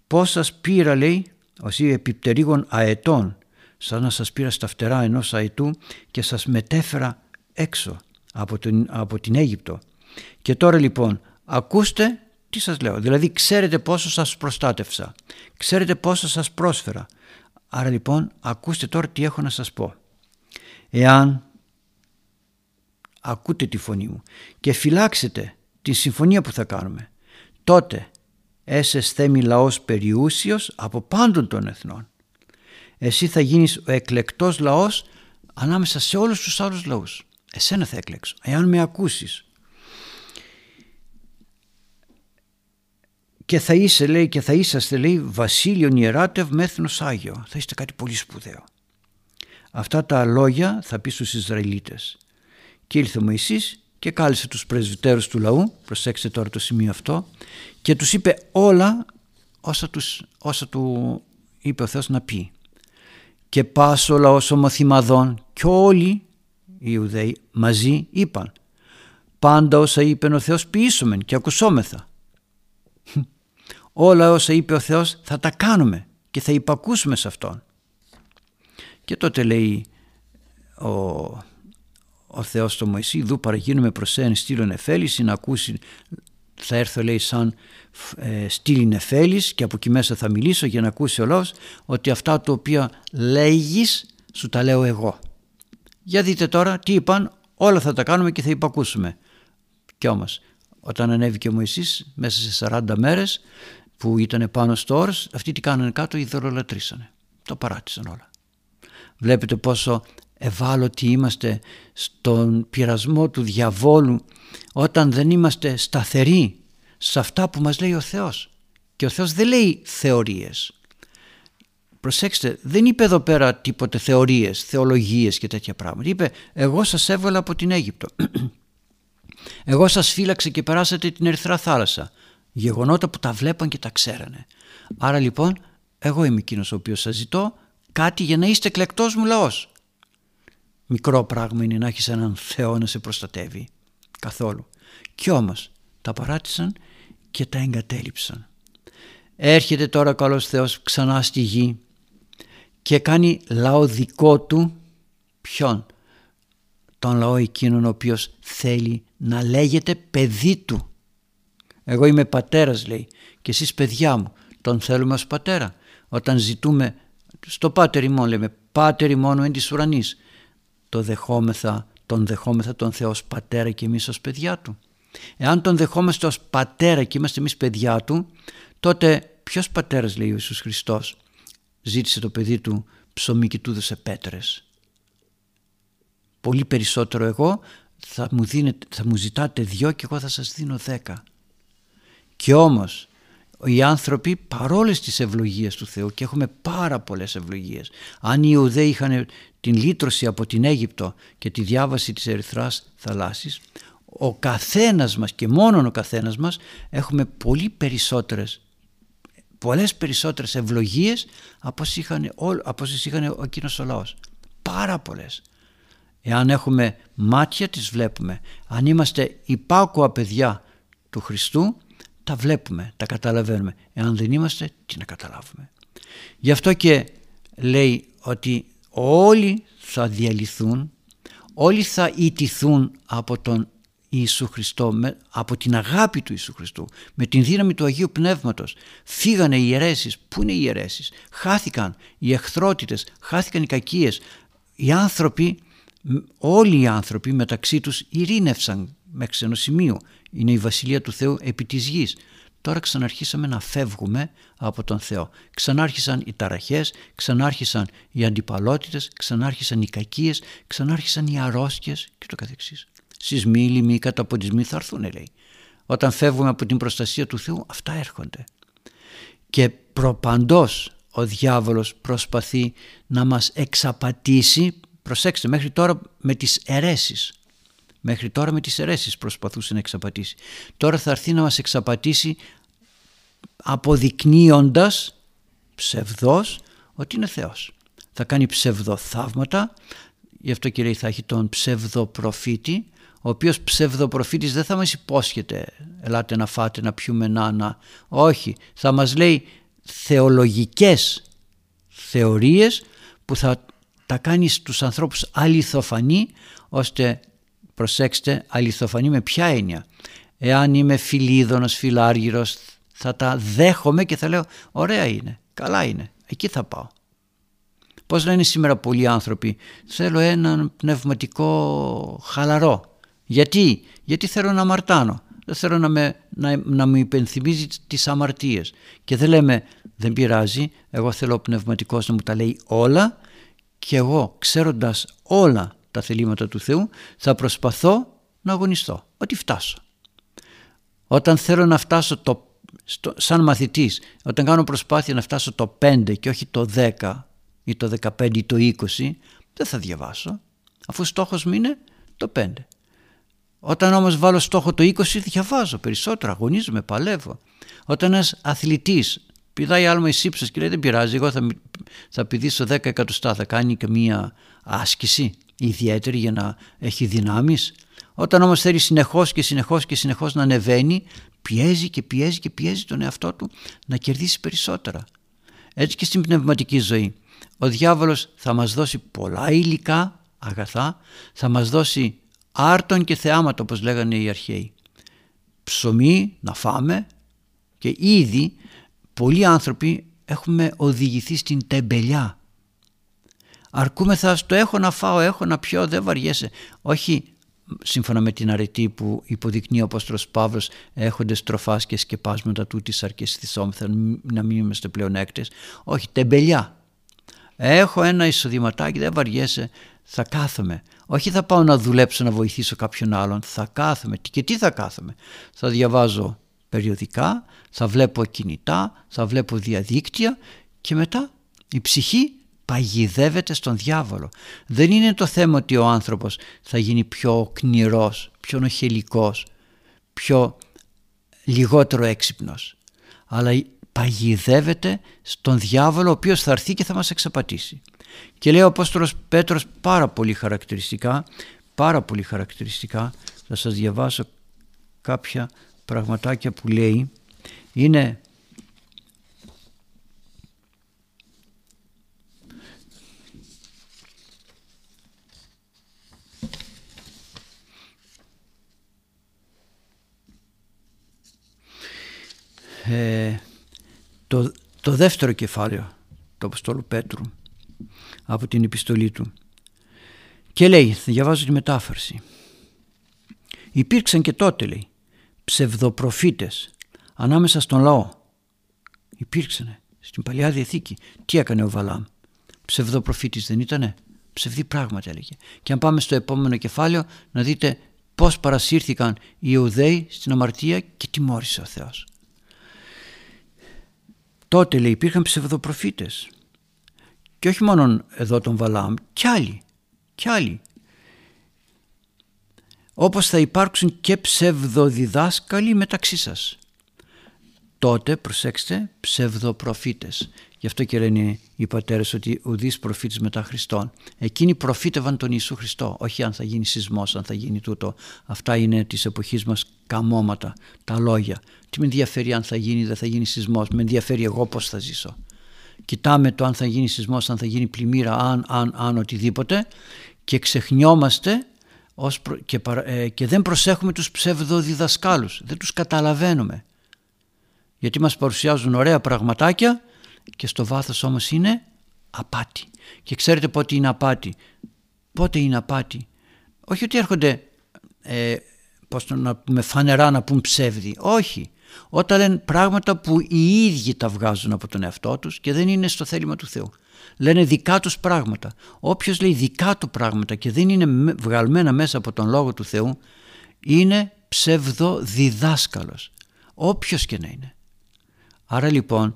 Πώς σας πήρα λέει ως επιπτερίγων αετών σαν να σας πήρα στα φτερά ενός αετού και σας μετέφερα έξω από την, από την Αίγυπτο. Και τώρα λοιπόν ακούστε τι σας λέω. Δηλαδή ξέρετε πόσο σας προστάτευσα. Ξέρετε πόσο σας πρόσφερα. Άρα λοιπόν ακούστε τώρα τι έχω να σας πω εάν ακούτε τη φωνή μου και φυλάξετε τη συμφωνία που θα κάνουμε τότε έσες θέμη λαός περιούσιος από πάντων των εθνών. Εσύ θα γίνεις ο εκλεκτός λαός ανάμεσα σε όλους τους άλλους λαούς. Εσένα θα εκλέξω εάν με ακούσεις. Και θα είσαι λέει και θα είσαστε λέει βασίλειον ιεράτευ μέθνος Άγιο. Θα είστε κάτι πολύ σπουδαίο αυτά τα λόγια θα πεις στους Ισραηλίτες. Και ήρθε ο Μωυσής και κάλεσε τους πρεσβυτέρους του λαού προσέξτε τώρα το σημείο αυτό και τους είπε όλα όσα, τους, όσα του είπε ο Θεός να πει. Και πάσο ο λαός ομοθυμαδών και όλοι οι Ιουδαίοι μαζί είπαν πάντα όσα είπε ο Θεός ποιήσομεν και ακουσόμεθα. Όλα όσα είπε ο Θεός θα τα κάνουμε και θα υπακούσουμε σε Αυτόν και τότε λέει ο, ο Θεός στο Μωυσή δου παραγίνουμε προς έναν στήλον εφέληση να ακούσει θα έρθω λέει σαν ε, στήλη νεφέλης και από εκεί μέσα θα μιλήσω για να ακούσει ο λαός ότι αυτά τα οποία λέγεις σου τα λέω εγώ. Για δείτε τώρα τι είπαν, όλα θα τα κάνουμε και θα υπακούσουμε. Κι όμως όταν ανέβηκε ο Μωυσής μέσα σε 40 μέρες που ήταν πάνω στο όρος, αυτοί τι κάνανε κάτω, ιδωρολατρήσανε. Το παράτησαν όλα. Βλέπετε πόσο ευάλωτοι είμαστε στον πειρασμό του διαβόλου όταν δεν είμαστε σταθεροί σε αυτά που μας λέει ο Θεός. Και ο Θεός δεν λέει θεωρίες. Προσέξτε, δεν είπε εδώ πέρα τίποτε θεωρίες, θεολογίες και τέτοια πράγματα. Είπε, εγώ σας έβγαλα από την Αίγυπτο. εγώ σας φύλαξε και περάσατε την Ερυθρά θάλασσα. Γεγονότα που τα βλέπαν και τα ξέρανε. Άρα λοιπόν, εγώ είμαι εκείνος ο οποίος σας ζητώ κάτι για να είστε εκλεκτός μου λαός. Μικρό πράγμα είναι να έχεις έναν Θεό να σε προστατεύει. Καθόλου. Κι όμως τα παράτησαν και τα εγκατέλειψαν. Έρχεται τώρα ο καλός Θεός ξανά στη γη και κάνει λαό δικό του ποιον; Τον λαό εκείνον ο οποίος θέλει να λέγεται παιδί του εγώ είμαι πατέρας λέει και εσείς παιδιά μου τον θέλουμε ως πατέρα όταν ζητούμε στο πάτερ ημών λέμε πάτερ ημών εν της ουρανής το δεχόμεθα τον δεχόμεθα τον Θεό ως πατέρα και εμείς ως παιδιά του Εάν τον δεχόμαστε ως πατέρα και είμαστε εμείς παιδιά του, τότε ποιος πατέρας λέει ο Ιησούς Χριστός ζήτησε το παιδί του ψωμί και του έδωσε πέτρες. Πολύ περισσότερο εγώ θα μου, δίνετε, θα μου ζητάτε δυο και εγώ θα σας δίνω δέκα. Και όμως οι άνθρωποι παρόλες τις ευλογίες του Θεού και έχουμε πάρα πολλές ευλογίες. Αν οι Ιουδαίοι είχαν την λύτρωση από την Αίγυπτο και τη διάβαση της Ερυθράς θαλάσσης, ο καθένας μας και μόνο ο καθένας μας έχουμε πολύ περισσότερες πολλές περισσότερες ευλογίες από όσες είχαν, από όσες είχαν ο εκείνος ο λαός. Πάρα πολλές. Εάν έχουμε μάτια τις βλέπουμε. Αν είμαστε υπάκουα παιδιά του Χριστού τα βλέπουμε, τα καταλαβαίνουμε. Εάν δεν είμαστε τι να καταλάβουμε. Γι' αυτό και λέει ότι όλοι θα διαλυθούν, όλοι θα ιτηθούν από τον Ιησού Χριστό, από την αγάπη του Ιησού Χριστού, με την δύναμη του Αγίου Πνεύματος. Φύγανε οι αιρέσεις. Πού είναι οι αιρέσεις; Χάθηκαν οι εχθρότητες, χάθηκαν οι κακίες. Οι άνθρωποι, όλοι οι άνθρωποι μεταξύ τους ειρήνευσαν μέχρι ενός σημείου. Είναι η Βασιλεία του Θεού επί της γης. Τώρα ξαναρχίσαμε να φεύγουμε από τον Θεό. Ξανάρχισαν οι ταραχές, ξανάρχισαν οι αντιπαλότητες, ξανάρχισαν οι κακίες, ξανάρχισαν οι αρρώστιες και το καθεξής. Σεισμοί, λοιμοί, καταποντισμοί θα έρθουν λέει. Όταν φεύγουμε από την προστασία του Θεού αυτά έρχονται. Και προπαντός ο διάβολος προσπαθεί να μας εξαπατήσει προσέξτε μέχρι τώρα με τις αιρέσεις μέχρι τώρα με τις αιρέσεις προσπαθούσε να εξαπατήσει. Τώρα θα έρθει να μας εξαπατήσει αποδεικνύοντας ψευδός ότι είναι Θεός. Θα κάνει ψευδοθαύματα. Γι' αυτό κύριε θα έχει τον ψευδοπροφήτη ο οποίος ψευδοπροφήτης δεν θα μας υπόσχεται ελάτε να φάτε, να πιούμε, να, να. όχι. Θα μας λέει θεολογικές θεωρίες που θα τα κάνει στους ανθρώπους αληθοφανή ώστε προσέξτε αληθοφανή με ποια έννοια εάν είμαι φιλίδωνος, φιλάργυρος θα τα δέχομαι και θα λέω ωραία είναι, καλά είναι, εκεί θα πάω. Πώς λένε σήμερα πολλοί άνθρωποι θέλω έναν πνευματικό χαλαρό. Γιατί, γιατί θέλω να αμαρτάνω. Δεν θέλω να, με, να, να μου υπενθυμίζει τις αμαρτίες. Και δεν λέμε δεν πειράζει, εγώ θέλω ο πνευματικός να μου τα λέει όλα και εγώ ξέροντας όλα τα θελήματα του Θεού θα προσπαθώ να αγωνιστώ, ότι φτάσω. Όταν θέλω να φτάσω το, στο, σαν μαθητής, όταν κάνω προσπάθεια να φτάσω το 5 και όχι το 10 ή το 15 ή το 20, δεν θα διαβάσω, αφού στόχος μου είναι το 5. Όταν όμως βάλω στόχο το 20 διαβάζω περισσότερο, αγωνίζομαι, παλεύω. Όταν ένας αθλητής πηδάει άλμα εις ύψος και λέει δεν πειράζει, εγώ θα, θα πηδήσω 10 εκατοστά, θα κάνει και μία άσκηση ιδιαίτερη για να έχει δυνάμεις. Όταν όμως θέλει συνεχώς και συνεχώς και συνεχώς να ανεβαίνει, πιέζει και πιέζει και πιέζει τον εαυτό του να κερδίσει περισσότερα. Έτσι και στην πνευματική ζωή. Ο διάβολος θα μας δώσει πολλά υλικά, αγαθά, θα μας δώσει άρτον και θεάματα όπως λέγανε οι αρχαίοι. Ψωμί να φάμε και ήδη πολλοί άνθρωποι έχουμε οδηγηθεί στην τεμπελιά. Αρκούμεθα στο έχω να φάω, έχω να πιω, δεν βαριέσαι. Όχι σύμφωνα με την αρετή που υποδεικνύει ο Απόστολος Παύλος έχονται τροφάς και σκεπάσματα του της αρκές να μην είμαστε πλέον έκτες. Όχι, τεμπελιά. Έχω ένα εισοδηματάκι, δεν βαριέσαι, θα κάθομαι. Όχι θα πάω να δουλέψω να βοηθήσω κάποιον άλλον, θα κάθομαι. Και τι θα κάθομαι; Θα διαβάζω περιοδικά, θα βλέπω κινητά, θα βλέπω διαδίκτυα και μετά η ψυχή παγιδεύεται στον διάβολο. Δεν είναι το θέμα ότι ο άνθρωπος θα γίνει πιο κνηρός, πιο νοχελικός, πιο λιγότερο έξυπνος. Αλλά παγιδεύεται στον διάβολο ο οποίος θα έρθει και θα μας εξαπατήσει. Και λέει ο Απόστολος Πέτρος πάρα πολύ χαρακτηριστικά, πάρα πολύ χαρακτηριστικά, θα σας διαβάσω κάποια πραγματάκια που λέει, είναι ε, το, το δεύτερο κεφάλαιο του Αποστόλου Πέτρου από την επιστολή του. Και λέει, θα διαβάζω τη μετάφραση. Υπήρξαν και τότε λέει ψευδοπροφήτες ανάμεσα στον λαό. Υπήρξανε στην Παλιά Διαθήκη. Τι έκανε ο Βαλάμ; Ψευδοπροφήτης δεν ήτανε; Ψευδή πράγματα έλεγε. Και αν πάμε στο επόμενο κεφάλαιο να δείτε πως παρασύρθηκαν οι Ιουδαίοι στην αμαρτία και τιμώρησε ο Θεός τότε λέει υπήρχαν ψευδοπροφήτες. Και όχι μόνο εδώ τον Βαλάμ κι άλλοι κι άλλοι. Όπως θα υπάρξουν και ψευδοδιδάσκαλοι μεταξύ σας τότε προσέξτε ψευδοπροφήτες γι' αυτό και λένε οι πατέρες ότι ουδείς προφήτης μετά Χριστόν εκείνοι προφήτευαν τον Ιησού Χριστό όχι αν θα γίνει σεισμός, αν θα γίνει τούτο αυτά είναι της εποχής μας καμώματα τα λόγια τι με ενδιαφέρει αν θα γίνει ή δεν θα γίνει σεισμός. Με ενδιαφέρει εγώ πώς θα ζήσω. Κοιτάμε το αν θα γίνει σεισμός, αν θα γίνει πλημμύρα, αν, αν, αν, οτιδήποτε και ξεχνιόμαστε ως και, ε, και δεν προσέχουμε τους ψευδοδιδασκάλους. Δεν τους καταλαβαίνουμε. Γιατί μας παρουσιάζουν ωραία πραγματάκια και στο βάθος όμως είναι απάτη. Και ξέρετε πότε είναι απάτη. Πότε είναι απάτη. Όχι ότι έρχονται ε, πώς να πούμε φανερά να πούν ψεύδι. Όχι. Όταν λένε πράγματα που οι ίδιοι τα βγάζουν από τον εαυτό τους και δεν είναι στο θέλημα του Θεού. Λένε δικά τους πράγματα. Όποιος λέει δικά του πράγματα και δεν είναι βγαλμένα μέσα από τον Λόγο του Θεού είναι ψευδοδιδάσκαλος. Όποιος και να είναι. Άρα λοιπόν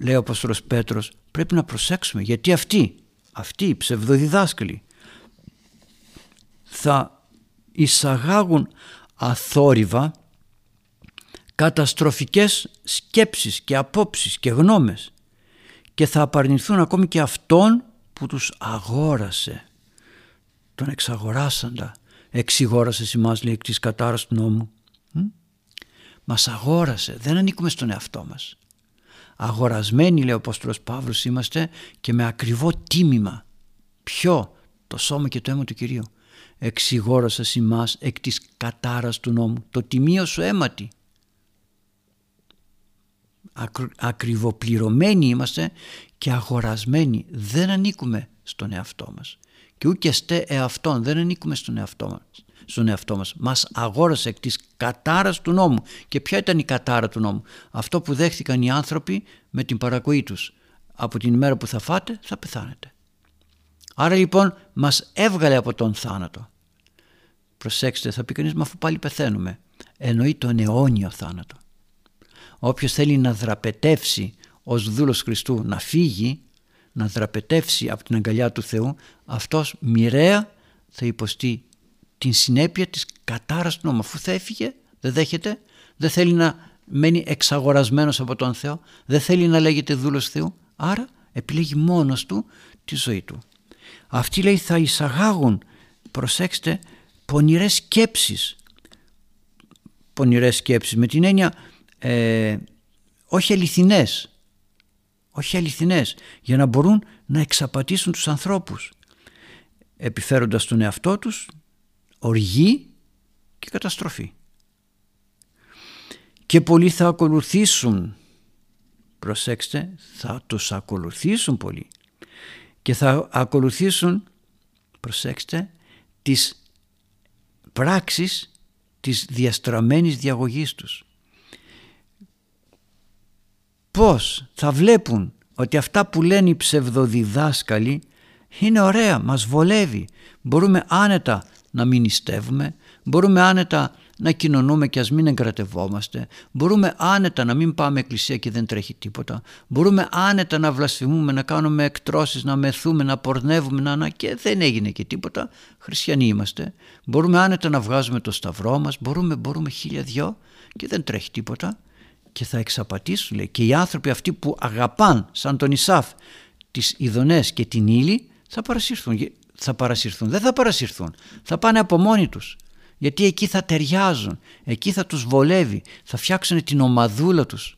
λέει ο Απόστολος Πέτρος πρέπει να προσέξουμε γιατί αυτοί, αυτοί οι ψευδοδιδάσκαλοι θα εισαγάγουν αθόρυβα καταστροφικές σκέψεις και απόψεις και γνώμες και θα απαρνηθούν ακόμη και αυτόν που τους αγόρασε. Τον εξαγοράσαντα. Εξηγόρασες εμάς λέει εκ της κατάρας του νόμου. Μας αγόρασε. Δεν ανήκουμε στον εαυτό μας. Αγορασμένοι λέει ο Απόστολος Παύλος είμαστε και με ακριβό τίμημα. Ποιο; Το σώμα και το αίμα του Κυρίου. Εξηγόρασες εμάς εκ της κατάρας του νόμου. Το τιμίο σου αίματι ακριβοπληρωμένοι είμαστε και αγορασμένοι. Δεν ανήκουμε στον εαυτό μας. Και ούτε στε εαυτόν, δεν ανήκουμε στον εαυτό μας. Στον εαυτό μας. Μας αγόρασε εκ της κατάρας του νόμου. Και ποια ήταν η κατάρα του νόμου; Αυτό που δέχτηκαν οι άνθρωποι με την παρακοή τους. Από την ημέρα που θα φάτε θα πεθάνετε. Άρα λοιπόν μας έβγαλε από τον θάνατο. Προσέξτε θα πει κανείς μα αφού πάλι πεθαίνουμε. Εννοεί τον αιώνιο θάνατο. Όποιος θέλει να δραπετεύσει ως δούλος Χριστού να φύγει, να δραπετεύσει από την αγκαλιά του Θεού, αυτός μοιραία θα υποστεί την συνέπεια της κατάρας του νόμου. Αφού θα έφυγε, δεν δέχεται, δεν θέλει να μένει εξαγορασμένος από τον Θεό, δεν θέλει να λέγεται δούλος Θεού, άρα επιλέγει μόνος του τη ζωή του. Αυτοί λέει θα εισαγάγουν, προσέξτε, πονηρές σκέψεις. Πονηρές σκέψεις με την έννοια ε, όχι αληθινές όχι αληθινές για να μπορούν να εξαπατήσουν τους ανθρώπους επιφέροντας τον εαυτό τους οργή και καταστροφή και πολλοί θα ακολουθήσουν προσέξτε θα τους ακολουθήσουν πολλοί και θα ακολουθήσουν προσέξτε τις πράξεις της διαστραμμένης διαγωγής τους πώς θα βλέπουν ότι αυτά που λένε οι ψευδοδιδάσκαλοι είναι ωραία, μας βολεύει. Μπορούμε άνετα να μην νηστεύουμε, μπορούμε άνετα να κοινωνούμε και ας μην εγκρατευόμαστε, μπορούμε άνετα να μην πάμε εκκλησία και δεν τρέχει τίποτα, μπορούμε άνετα να βλασφημούμε, να κάνουμε εκτρώσεις, να μεθούμε, να πορνεύουμε να... και δεν έγινε και τίποτα, χριστιανοί είμαστε, μπορούμε άνετα να βγάζουμε το σταυρό μας, μπορούμε, μπορούμε χίλια δυο και δεν τρέχει τίποτα και θα εξαπατήσουν λέει, και οι άνθρωποι αυτοί που αγαπάν σαν τον Ισάφ τις ειδονές και την ύλη θα παρασυρθούν. Θα παρασυρθούν. Δεν θα παρασυρθούν. Θα πάνε από μόνοι τους. Γιατί εκεί θα ταιριάζουν. Εκεί θα τους βολεύει. Θα φτιάξουν την ομαδούλα τους.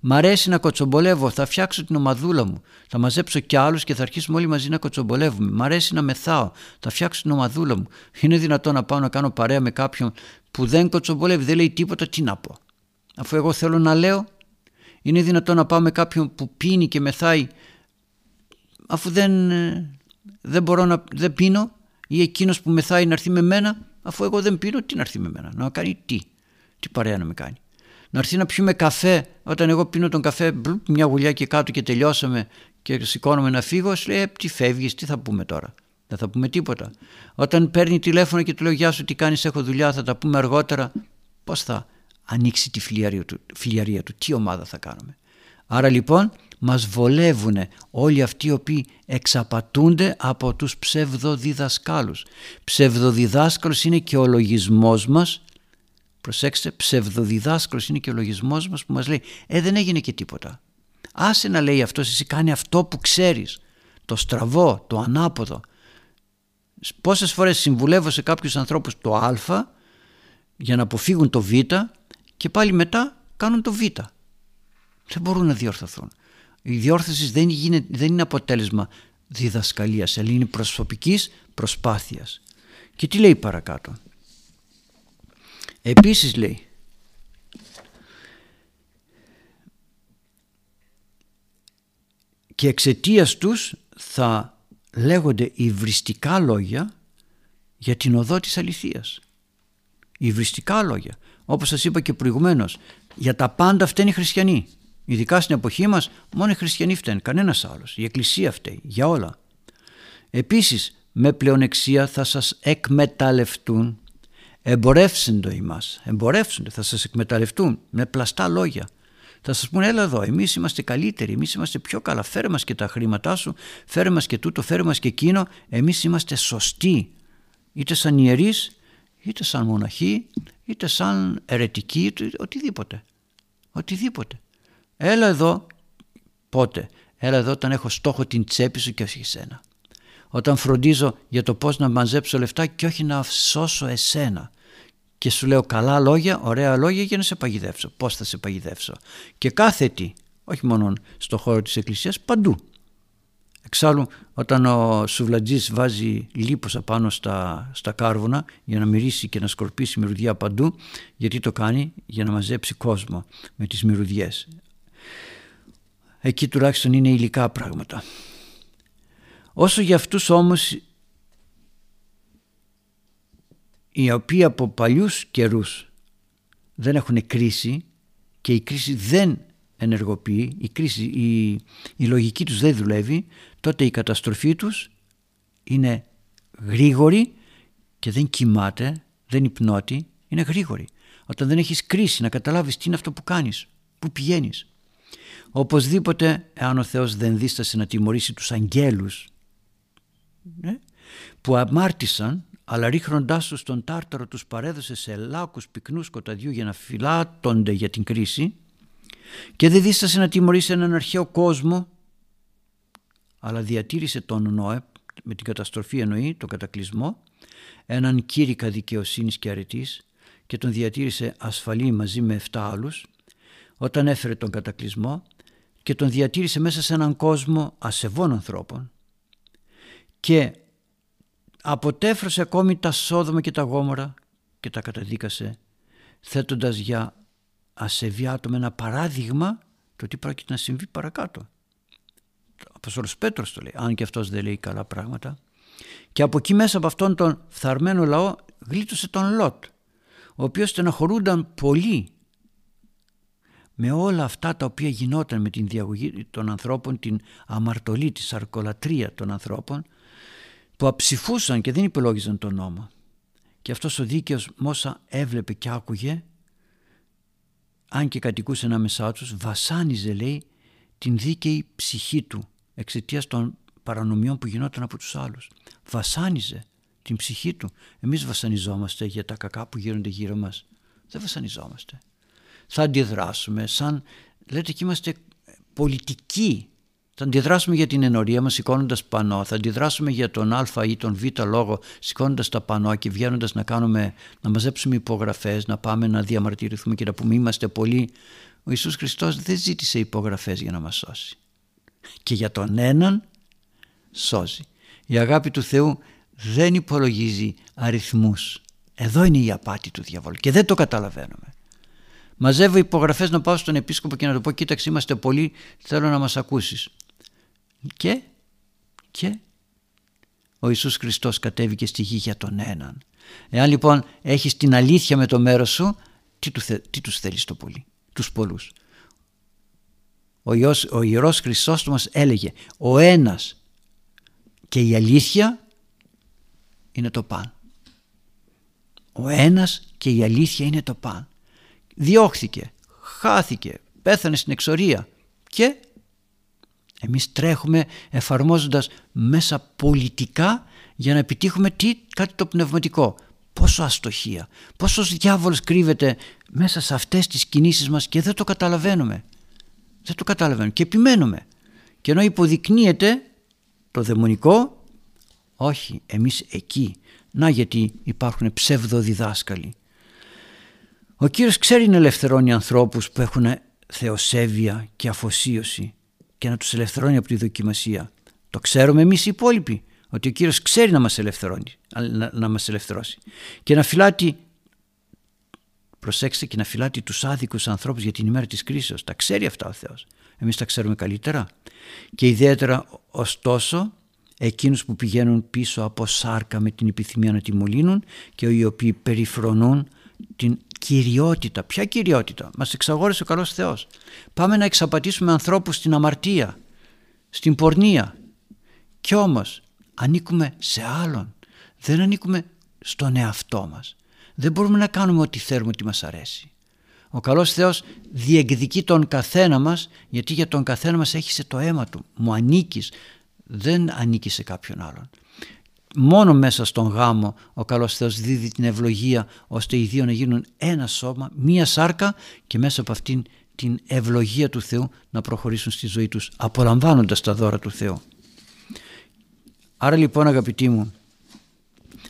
Μ' αρέσει να κοτσομπολεύω. Θα φτιάξω την ομαδούλα μου. Θα μαζέψω κι άλλους και θα αρχίσουμε όλοι μαζί να κοτσομπολεύουμε. Μ' αρέσει να μεθάω. Θα φτιάξω την ομαδούλα μου. Είναι δυνατόν να πάω να κάνω παρέα με κάποιον που δεν κοτσομπολεύει. Δεν λέει τίποτα. Τι να πω αφού εγώ θέλω να λέω είναι δυνατόν να πάω με κάποιον που πίνει και μεθάει αφού δεν, ε, δεν μπορώ να δεν πίνω ή εκείνος που μεθάει να έρθει με μένα αφού εγώ δεν πίνω τι να έρθει με μένα να κάνει τι τι παρέα να με κάνει να έρθει να πιούμε καφέ όταν εγώ πίνω τον καφέ μια γουλιά και κάτω και τελειώσαμε και σηκώνομαι να φύγω σου λέει «Ε, τι φεύγεις τι θα πούμε τώρα δεν θα πούμε τίποτα όταν παίρνει τηλέφωνο και του λέω γεια σου τι κάνεις έχω δουλειά θα τα πούμε αργότερα πώς θα ανοίξει τη φιλιαρία του, φιλιαρία του. Τι ομάδα θα κάνουμε. Άρα λοιπόν μας βολεύουν όλοι αυτοί οι οποίοι εξαπατούνται από τους ψευδοδιδασκάλους. Ψευδοδιδάσκαλος είναι και ο λογισμός μας προσέξτε ψευδοδιδάσκαλος είναι και ο λογισμός μας που μας λέει ε δεν έγινε και τίποτα. Άσε να λέει αυτός εσύ κάνει αυτό που ξέρεις το στραβό, το ανάποδο. Πόσες φορές συμβουλεύω σε κάποιους ανθρώπους το α για να αποφύγουν το β και πάλι μετά κάνουν το β. Δεν μπορούν να διορθωθούν. Η διόρθωση δεν, είναι, δεν είναι αποτέλεσμα διδασκαλίας, αλλά είναι προσωπικής προσπάθειας. Και τι λέει παρακάτω; Επίσης λέει και εξαιτίας τους θα λέγονται υβριστικά λόγια για την οδό της αληθείας. υβριστικά λόγια. Όπως σας είπα και προηγουμένως, για τα πάντα φταίνει οι χριστιανοί. Ειδικά στην εποχή μας μόνο οι χριστιανοί φταίνουν, κανένας άλλος. Η εκκλησία φταίει για όλα. Επίσης με πλεονεξία θα σας εκμεταλλευτούν εμπορεύσεντο ημάς, εμπορεύσονται, θα σας εκμεταλλευτούν με πλαστά λόγια. Θα σας πούνε έλα εδώ, εμείς είμαστε καλύτεροι, εμείς είμαστε πιο καλά, φέρε μας και τα χρήματά σου, φέρε μας και τούτο, φέρε μας και εκείνο, εμείς είμαστε σωστοί, είτε σαν ιερείς, είτε σαν μοναχοί, είτε σαν αιρετικοί, οτιδήποτε. Οτιδήποτε. Έλα εδώ, πότε, έλα εδώ όταν έχω στόχο την τσέπη σου και όχι εσένα. Όταν φροντίζω για το πώς να μαζέψω λεφτά και όχι να σώσω εσένα και σου λέω καλά λόγια, ωραία λόγια για να σε παγιδεύσω. Πώς θα σε παγιδεύσω; Και κάθε τι, όχι μόνο στο χώρο της εκκλησίας, παντού. Εξάλλου όταν ο σουβλατζής βάζει λίπος απάνω στα, στα κάρβουνα για να μυρίσει και να σκορπίσει μυρουδιά παντού, γιατί το κάνει για να μαζέψει κόσμο με τις μυρουδιές. Εκεί τουλάχιστον είναι υλικά πράγματα. Όσο για αυτούς όμως οι οποίοι από παλιούς καιρούς δεν έχουν κρίση και η κρίση δεν ενεργοποιεί, η, κρίση, η, η λογική τους δεν δουλεύει, τότε η καταστροφή τους είναι γρήγορη και δεν κοιμάται, δεν υπνώτη, είναι γρήγορη. Όταν δεν έχεις κρίση να καταλάβεις τι είναι αυτό που κάνεις, πού πηγαίνεις. Οπωσδήποτε, εάν ο Θεός δεν δίστασε να τιμωρήσει τους αγγέλους ναι, που αμάρτησαν αλλά ρίχνοντάς τους τον τάρταρο τους παρέδωσε σε λάκους πυκνούς σκοταδιού για να φυλάτονται για την κρίση και δεν δίστασε να τιμωρήσει έναν αρχαίο κόσμο αλλά διατήρησε τον Νόε με την καταστροφή εννοεί, τον κατακλυσμό έναν κήρυκα δικαιοσύνης και αρετής και τον διατήρησε ασφαλή μαζί με 7 άλλους όταν έφερε τον κατακλυσμό και τον διατήρησε μέσα σε έναν κόσμο ασεβών ανθρώπων και αποτέφρωσε ακόμη τα Σόδομα και τα Γόμορα και τα καταδίκασε θέτοντας για ασεβή άτομα ένα παράδειγμα το τι πρόκειται να συμβεί παρακάτω. Ο Απόστολος Πέτρος το λέει, αν και αυτός δεν λέει καλά πράγματα. Και από εκεί μέσα από αυτόν τον φθαρμένο λαό γλίτωσε τον Λότ, ο οποίος στεναχωρούνταν πολύ με όλα αυτά τα οποία γινόταν με την διαγωγή των ανθρώπων, την αμαρτωλή, τη σαρκολατρία των ανθρώπων που αψηφούσαν και δεν υπολόγιζαν τον νόμο. Και αυτός ο δίκαιος μόσα έβλεπε και άκουγε αν και κατοικούσε ανάμεσά τους βασάνιζε λέει την δίκαιη ψυχή του εξαιτίας των παρανομιών που γινόταν από τους άλλους. Βασάνιζε την ψυχή του. Εμείς βασανιζόμαστε για τα κακά που γίνονται γύρω μας. Δεν βασανιζόμαστε. Θα αντιδράσουμε σαν, λέτε και είμαστε πολιτικοί θα αντιδράσουμε για την ενορία μας σηκώνοντας πανό, θα αντιδράσουμε για τον α ή τον β λόγο σηκώνοντας τα πανό και βγαίνοντας να, κάνουμε, να μαζέψουμε υπογραφές, να πάμε να διαμαρτυρηθούμε και να πούμε είμαστε πολλοί. Ο Ιησούς Χριστός δεν ζήτησε υπογραφές για να μας σώσει. Και για τον έναν σώζει. Η αγάπη του Θεού δεν υπολογίζει αριθμούς. Εδώ είναι η απάτη του διαβόλου και δεν το καταλαβαίνουμε. Μαζεύω υπογραφές να πάω στον επίσκοπο και να του πω κοίταξε είμαστε πολλοί θέλω να μας ακούσεις. Και, και ο Ιησούς Χριστός κατέβηκε στη γη για τον έναν. Εάν λοιπόν έχεις την αλήθεια με το μέρος σου, τι, του, τι τους θέλεις το πολύ, τους πολλούς. Ο, Υιός, ο Ιερός Χριστός έλεγε ο ένας και η αλήθεια είναι το παν. Ο ένας και η αλήθεια είναι το παν. Διώχθηκε, χάθηκε, πέθανε στην εξορία και εμείς τρέχουμε εφαρμόζοντας μέσα πολιτικά για να επιτύχουμε τι, κάτι το πνευματικό. Πόσο αστοχία, πόσο διάβολος κρύβεται μέσα σε αυτές τις κινήσεις μας και δεν το καταλαβαίνουμε. Δεν το καταλαβαίνουμε και επιμένουμε. Και ενώ υποδεικνύεται το δαιμονικό, όχι εμείς εκεί. Να γιατί υπάρχουν ψευδοδιδάσκαλοι. Ο Κύριος ξέρει να ελευθερώνει ανθρώπους που έχουν θεοσέβεια και αφοσίωση και να τους ελευθερώνει από τη δοκιμασία. Το ξέρουμε εμείς οι υπόλοιποι ότι ο Κύριος ξέρει να μας ελευθερώνει, να, να μας ελευθερώσει και να φυλάτει προσέξτε και να φυλάτει τους άδικους ανθρώπους για την ημέρα της κρίσεως. Τα ξέρει αυτά ο Θεός. Εμείς τα ξέρουμε καλύτερα. Και ιδιαίτερα ωστόσο εκείνους που πηγαίνουν πίσω από σάρκα με την επιθυμία να τη μολύνουν και οι οποίοι περιφρονούν την κυριότητα. Ποια κυριότητα; Μας εξαγόρεσε ο καλός Θεός. Πάμε να εξαπατήσουμε ανθρώπους στην αμαρτία, στην πορνεία. Κι όμως ανήκουμε σε άλλον. Δεν ανήκουμε στον εαυτό μας. Δεν μπορούμε να κάνουμε ό,τι θέλουμε ότι μας αρέσει. Ο καλός Θεός διεκδικεί τον καθένα μας γιατί για τον καθένα μας έχεις σε το αίμα του. Μου ανήκεις, δεν ανήκεις σε κάποιον άλλον. Μόνο μέσα στον γάμο ο καλός Θεός δίδει την ευλογία ώστε οι δύο να γίνουν ένα σώμα, μία σάρκα και μέσα από αυτήν την ευλογία του Θεού να προχωρήσουν στη ζωή τους απολαμβάνοντας τα δώρα του Θεού. Άρα λοιπόν αγαπητοί μου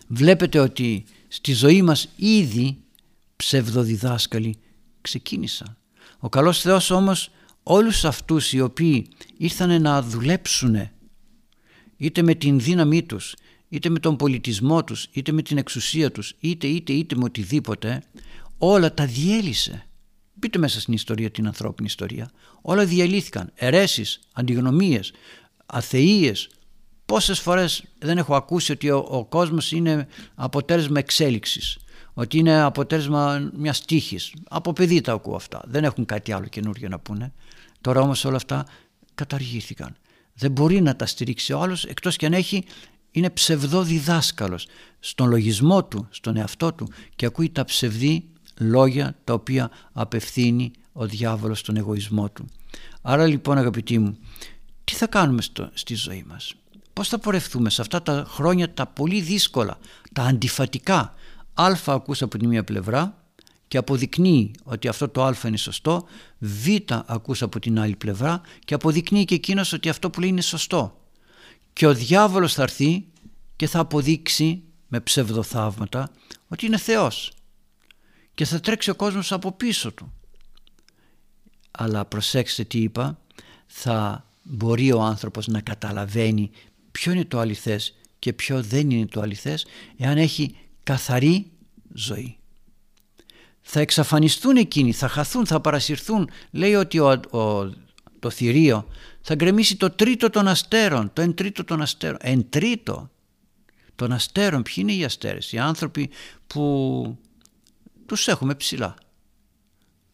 βλέπετε ότι στη ζωή μας ήδη ψευδοδιδάσκαλοι ξεκίνησαν. Ο καλός Θεός όμως όλους αυτούς οι οποίοι ήρθαν να δουλέψουν είτε με την δύναμή τους είτε με τον πολιτισμό τους είτε με την εξουσία τους είτε είτε είτε με οτιδήποτε όλα τα διέλυσε. Πείτε μέσα στην ιστορία την ανθρώπινη ιστορία. Όλα διαλύθηκαν. Ερέσεις, αντιγνωμίες, αθείες. Πόσες φορές δεν έχω ακούσει ότι ο, ο κόσμος είναι αποτέλεσμα εξέλιξης ότι είναι αποτέλεσμα μιας τύχης. Από παιδί τα ακούω αυτά. Δεν έχουν κάτι άλλο καινούργιο να πούνε. Τώρα όμως όλα αυτά καταργήθηκαν. Δεν μπορεί να τα στηρίξει ο άλλος εκτός και αν έχει είναι ψευδό διδάσκαλος στον λογισμό του, στον εαυτό του και ακούει τα ψευδή λόγια τα οποία απευθύνει ο διάβολος στον εγωισμό του. Άρα λοιπόν αγαπητοί μου, τι θα κάνουμε στο, στη ζωή μας; Πώς θα πορευτούμε σε αυτά τα χρόνια τα πολύ δύσκολα, τα αντιφατικά, α ακούς από τη μία πλευρά και αποδεικνύει ότι αυτό το α είναι σωστό, β ακούς από την άλλη πλευρά και αποδεικνύει και εκείνος ότι αυτό που λέει είναι σωστό. Και ο διάβολος θα έρθει και θα αποδείξει με ψευδοθαύματα ότι είναι Θεός και θα τρέξει ο κόσμος από πίσω του. Αλλά προσέξτε τι είπα, θα μπορεί ο άνθρωπος να καταλαβαίνει ποιο είναι το αληθές και ποιο δεν είναι το αληθές εάν έχει καθαρή ζωή. Θα εξαφανιστούν εκείνοι, θα χαθούν, θα παρασυρθούν. Λέει ότι ο, το θηρίο θα γκρεμίσει το τρίτο των αστέρων, το εν τρίτο των αστέρων. Εν τρίτο των αστέρων, ποιοι είναι οι αστέρες, οι άνθρωποι που τους έχουμε ψηλά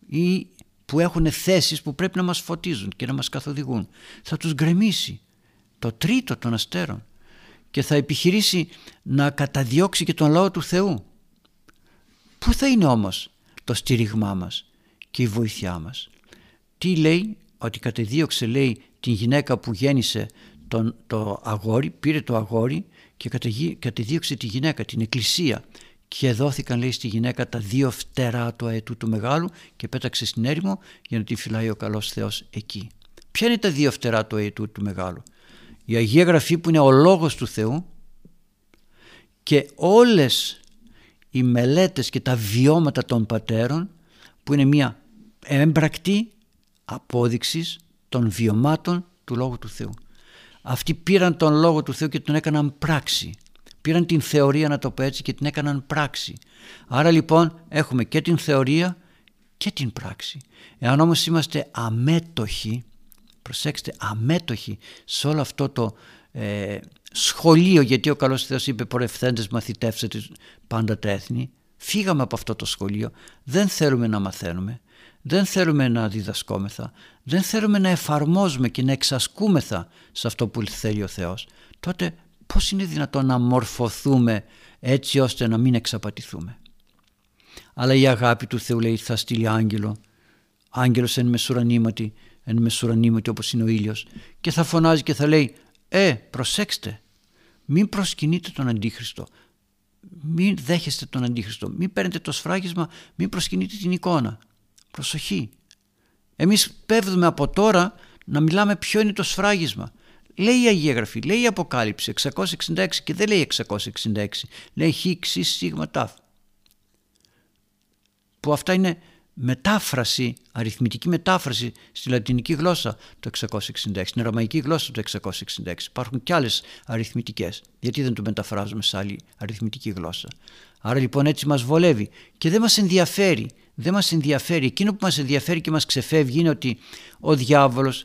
ή που έχουν θέσεις που πρέπει να μας φωτίζουν και να μας καθοδηγούν. Θα τους γκρεμίσει το τρίτο των αστέρων και θα επιχειρήσει να καταδιώξει και τον λαό του Θεού. Πού θα είναι όμως το στήριγμά μας και η βοήθειά μας; Τι λέει ότι κατεδίωξε λέει την γυναίκα που γέννησε τον, το αγόρι, πήρε το αγόρι και κατεδίωξε τη γυναίκα, την εκκλησία και δόθηκαν λέει στη γυναίκα τα δύο φτερά του αετού του μεγάλου και πέταξε στην έρημο για να τη φυλάει ο καλός Θεός εκεί. Ποια είναι τα δύο φτερά του αετού του μεγάλου; Η Αγία Γραφή που είναι ο Λόγος του Θεού και όλες οι μελέτες και τα βιώματα των πατέρων που είναι μια έμπρακτη απόδειξης των βιωμάτων του Λόγου του Θεού. Αυτοί πήραν τον Λόγο του Θεού και τον έκαναν πράξη. Πήραν την θεωρία να το πω έτσι και την έκαναν πράξη. Άρα λοιπόν έχουμε και την θεωρία και την πράξη. Εάν όμως είμαστε αμέτωχοι προσέξτε αμέτωχοι σε όλο αυτό το ε, σχολείο γιατί ο καλός Θεός είπε πορευθέντες μαθητεύσετε πάντα τα έθνη φύγαμε από αυτό το σχολείο δεν θέλουμε να μαθαίνουμε δεν θέλουμε να διδασκόμεθα. Δεν θέλουμε να εφαρμόζουμε και να εξασκούμεθα σε αυτό που θέλει ο Θεός. Τότε πώς είναι δυνατόν να μορφωθούμε έτσι ώστε να μην εξαπατηθούμε; Αλλά η αγάπη του Θεού λέει θα στείλει άγγελο. Άγγελος εν μεσουρανήματι εν μεσουρανήματι όπως είναι ο ήλιος. Και θα φωνάζει και θα λέει «Ε, προσέξτε, μην προσκυνείτε τον Αντίχριστο, μην δέχεστε τον Αντίχριστο, μην παίρνετε το σφράγισμα, μην προσκυνείτε την εικόνα. Προσοχή. Εμείς πέφτουμε από τώρα να μιλάμε ποιο είναι το σφράγισμα. Λέει η Αγία Γραφή, λέει η Αποκάλυψη 666 και δεν λέει 666, λέει χ, ξ, σίγμα, τάφ. Που αυτά είναι μετάφραση, αριθμητική μετάφραση στη λατινική γλώσσα το 666, στην ρωμαϊκή γλώσσα το 666. Υπάρχουν και άλλες αριθμητικές. Γιατί δεν το μεταφράζουμε σε άλλη αριθμητική γλώσσα. Άρα λοιπόν έτσι μας βολεύει και δεν μας ενδιαφέρει. Δεν μας ενδιαφέρει. Εκείνο που μας ενδιαφέρει και μας ξεφεύγει είναι ότι ο διάβολος,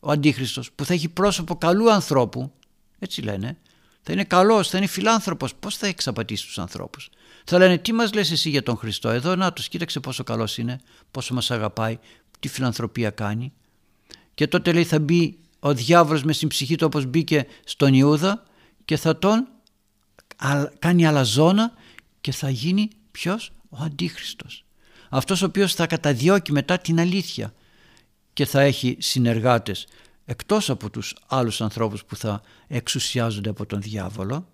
ο αντίχριστος που θα έχει πρόσωπο καλού ανθρώπου, έτσι λένε, θα είναι καλός, θα είναι φιλάνθρωπος. Πώς θα εξαπατήσει τους ανθρώπους. Θα λένε τι μας λες εσύ για τον Χριστό. Εδώ να τους κοίταξε πόσο καλός είναι, πόσο μας αγαπάει, τι φιλανθρωπία κάνει. Και τότε λέει θα μπει ο διάβολος μες στην ψυχή του όπως μπήκε στον Ιούδα και θα τον κάνει αλαζόνα και θα γίνει ποιος; Ο Αντίχριστος. Αυτός ο οποίος θα καταδιώκει μετά την αλήθεια και θα έχει συνεργάτες εκτός από τους άλλους ανθρώπους που θα εξουσιάζονται από τον διάβολο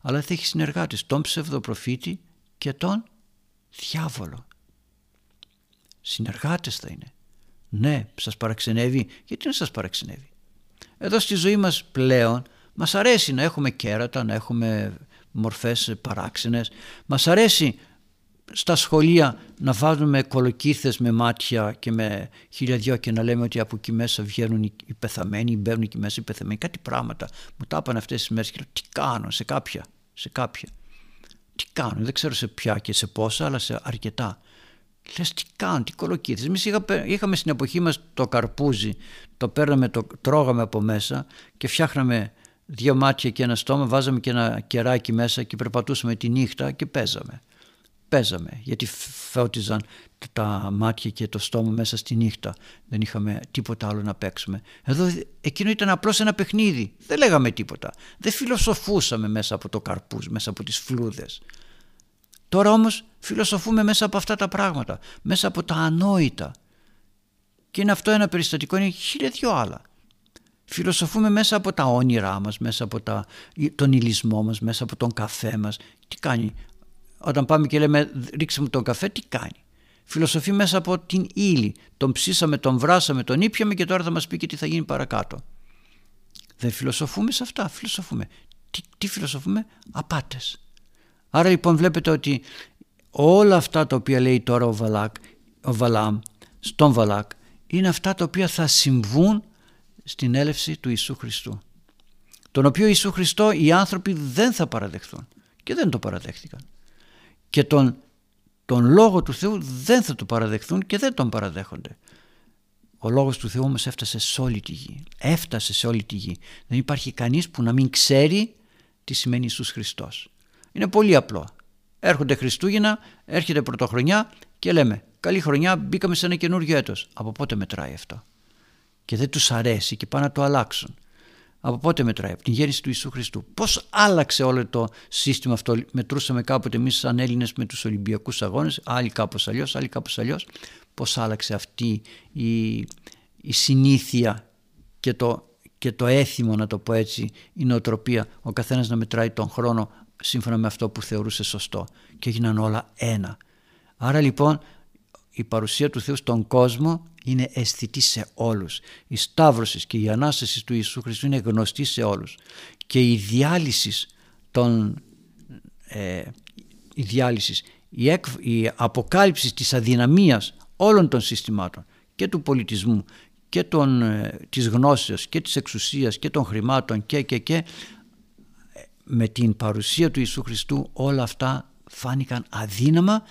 αλλά θα έχει συνεργάτες τον ψευδοπροφήτη και τον διάβολο. Συνεργάτες θα είναι. Ναι, σας παραξενεύει. Γιατί να σας παραξενεύει; Εδώ στη ζωή μας πλέον μας αρέσει να έχουμε κέρατα, να έχουμε μορφές παράξενες. Μας αρέσει στα σχολεία να βάζουμε κολοκύθες με μάτια και με χιλιαδιό και να λέμε ότι από εκεί μέσα βγαίνουν οι πεθαμένοι, μπαίνουν εκεί μέσα οι πεθαμένοι. Κάτι πράγματα μου τα είπαν αυτές τις μέρες και λέω τι κάνω σε κάποια, σε κάποια. Τι κάνω, δεν ξέρω σε ποια και σε πόσα αλλά σε αρκετά. Λες τι κάνουν, τι κολοκύθες. Εμείς είχαμε στην εποχή μας το καρπούζι, το παίρναμε, το τρώγαμε από μέσα και φτιάχναμε δύο μάτια και ένα στόμα, βάζαμε και ένα κεράκι μέσα και περπατούσαμε τη νύχτα και παίζαμε. Παίζαμε γιατί φώτιζαν τα μάτια και το στόμα μέσα στη νύχτα. Δεν είχαμε τίποτα άλλο να παίξουμε. Εδώ εκείνο ήταν απλώς ένα παιχνίδι. Δεν λέγαμε τίποτα. Δεν φιλοσοφούσαμε μέσα από το καρπούζ, μέσα από τις φλούδες. Τώρα όμως φιλοσοφούμε μέσα από αυτά τα πράγματα, μέσα από τα ανόητα. Και είναι αυτό ένα περιστατικό, είναι χίλια δυο άλλα. Φιλοσοφούμε μέσα από τα όνειρά μας, μέσα από τα, τον ηλισμό μας, μέσα από τον καφέ μας. Τι κάνει, όταν πάμε και λέμε ρίξε μου τον καφέ, τι κάνει; Φιλοσοφεί μέσα από την ύλη. Τον ψήσαμε, τον βράσαμε, τον ήπιαμε και τώρα θα μας πει και τι θα γίνει παρακάτω. Δεν φιλοσοφούμε σε αυτά, φιλοσοφούμε. Τι, τι φιλοσοφούμε, απάτες. Άρα λοιπόν βλέπετε ότι όλα αυτά τα οποία λέει τώρα ο, Βαλάκ, ο Βαλάμ στον Βαλάκ είναι αυτά τα οποία θα συμβούν στην έλευση του Ιησού Χριστού. Τον οποίο Ιησού Χριστό οι άνθρωποι δεν θα παραδεχθούν και δεν το παραδέχτηκαν. Και τον, τον Λόγο του Θεού δεν θα το παραδεχθούν και δεν τον παραδέχονται. Ο Λόγος του Θεού όμως έφτασε σε όλη τη γη. Έφτασε σε όλη τη γη. Δεν υπάρχει κανείς που να μην ξέρει τι σημαίνει Ιησούς Χριστός. Είναι πολύ απλό. Έρχονται Χριστούγεννα, έρχεται Πρωτοχρονιά και λέμε καλή χρονιά μπήκαμε σε ένα καινούριο έτος. Από πότε μετράει αυτό; Και δεν τους αρέσει και πάνε να το αλλάξουν. Από πότε μετράει, από την γέννηση του Ιησού Χριστού. Πώς άλλαξε όλο το σύστημα αυτό; Μετρούσαμε κάποτε εμείς σαν Έλληνες με τους Ολυμπιακούς Αγώνες, άλλοι κάπως αλλιώς, άλλοι κάπως αλλιώς. Πώς άλλαξε αυτή η, η συνήθεια και το, και το έθιμο να το πω έτσι, η νοοτροπία, ο καθένας να μετράει τον χρόνο σύμφωνα με αυτό που θεωρούσε σωστό και έγιναν όλα ένα. Άρα λοιπόν η παρουσία του Θεού στον κόσμο είναι αισθητή σε όλους. Η Σταύρωσης και η Ανάστασης του Ιησού Χριστού είναι γνωστή σε όλους. Και η διάλυσης των, ε, η, διάλυσης, η, η αποκάλυψης της αδυναμίας όλων των συστημάτων και του πολιτισμού και των, ε, της γνώσεως και της εξουσίας και των χρημάτων και και και με την παρουσία του Ιησού Χριστού όλα αυτά φάνηκαν αδύναμα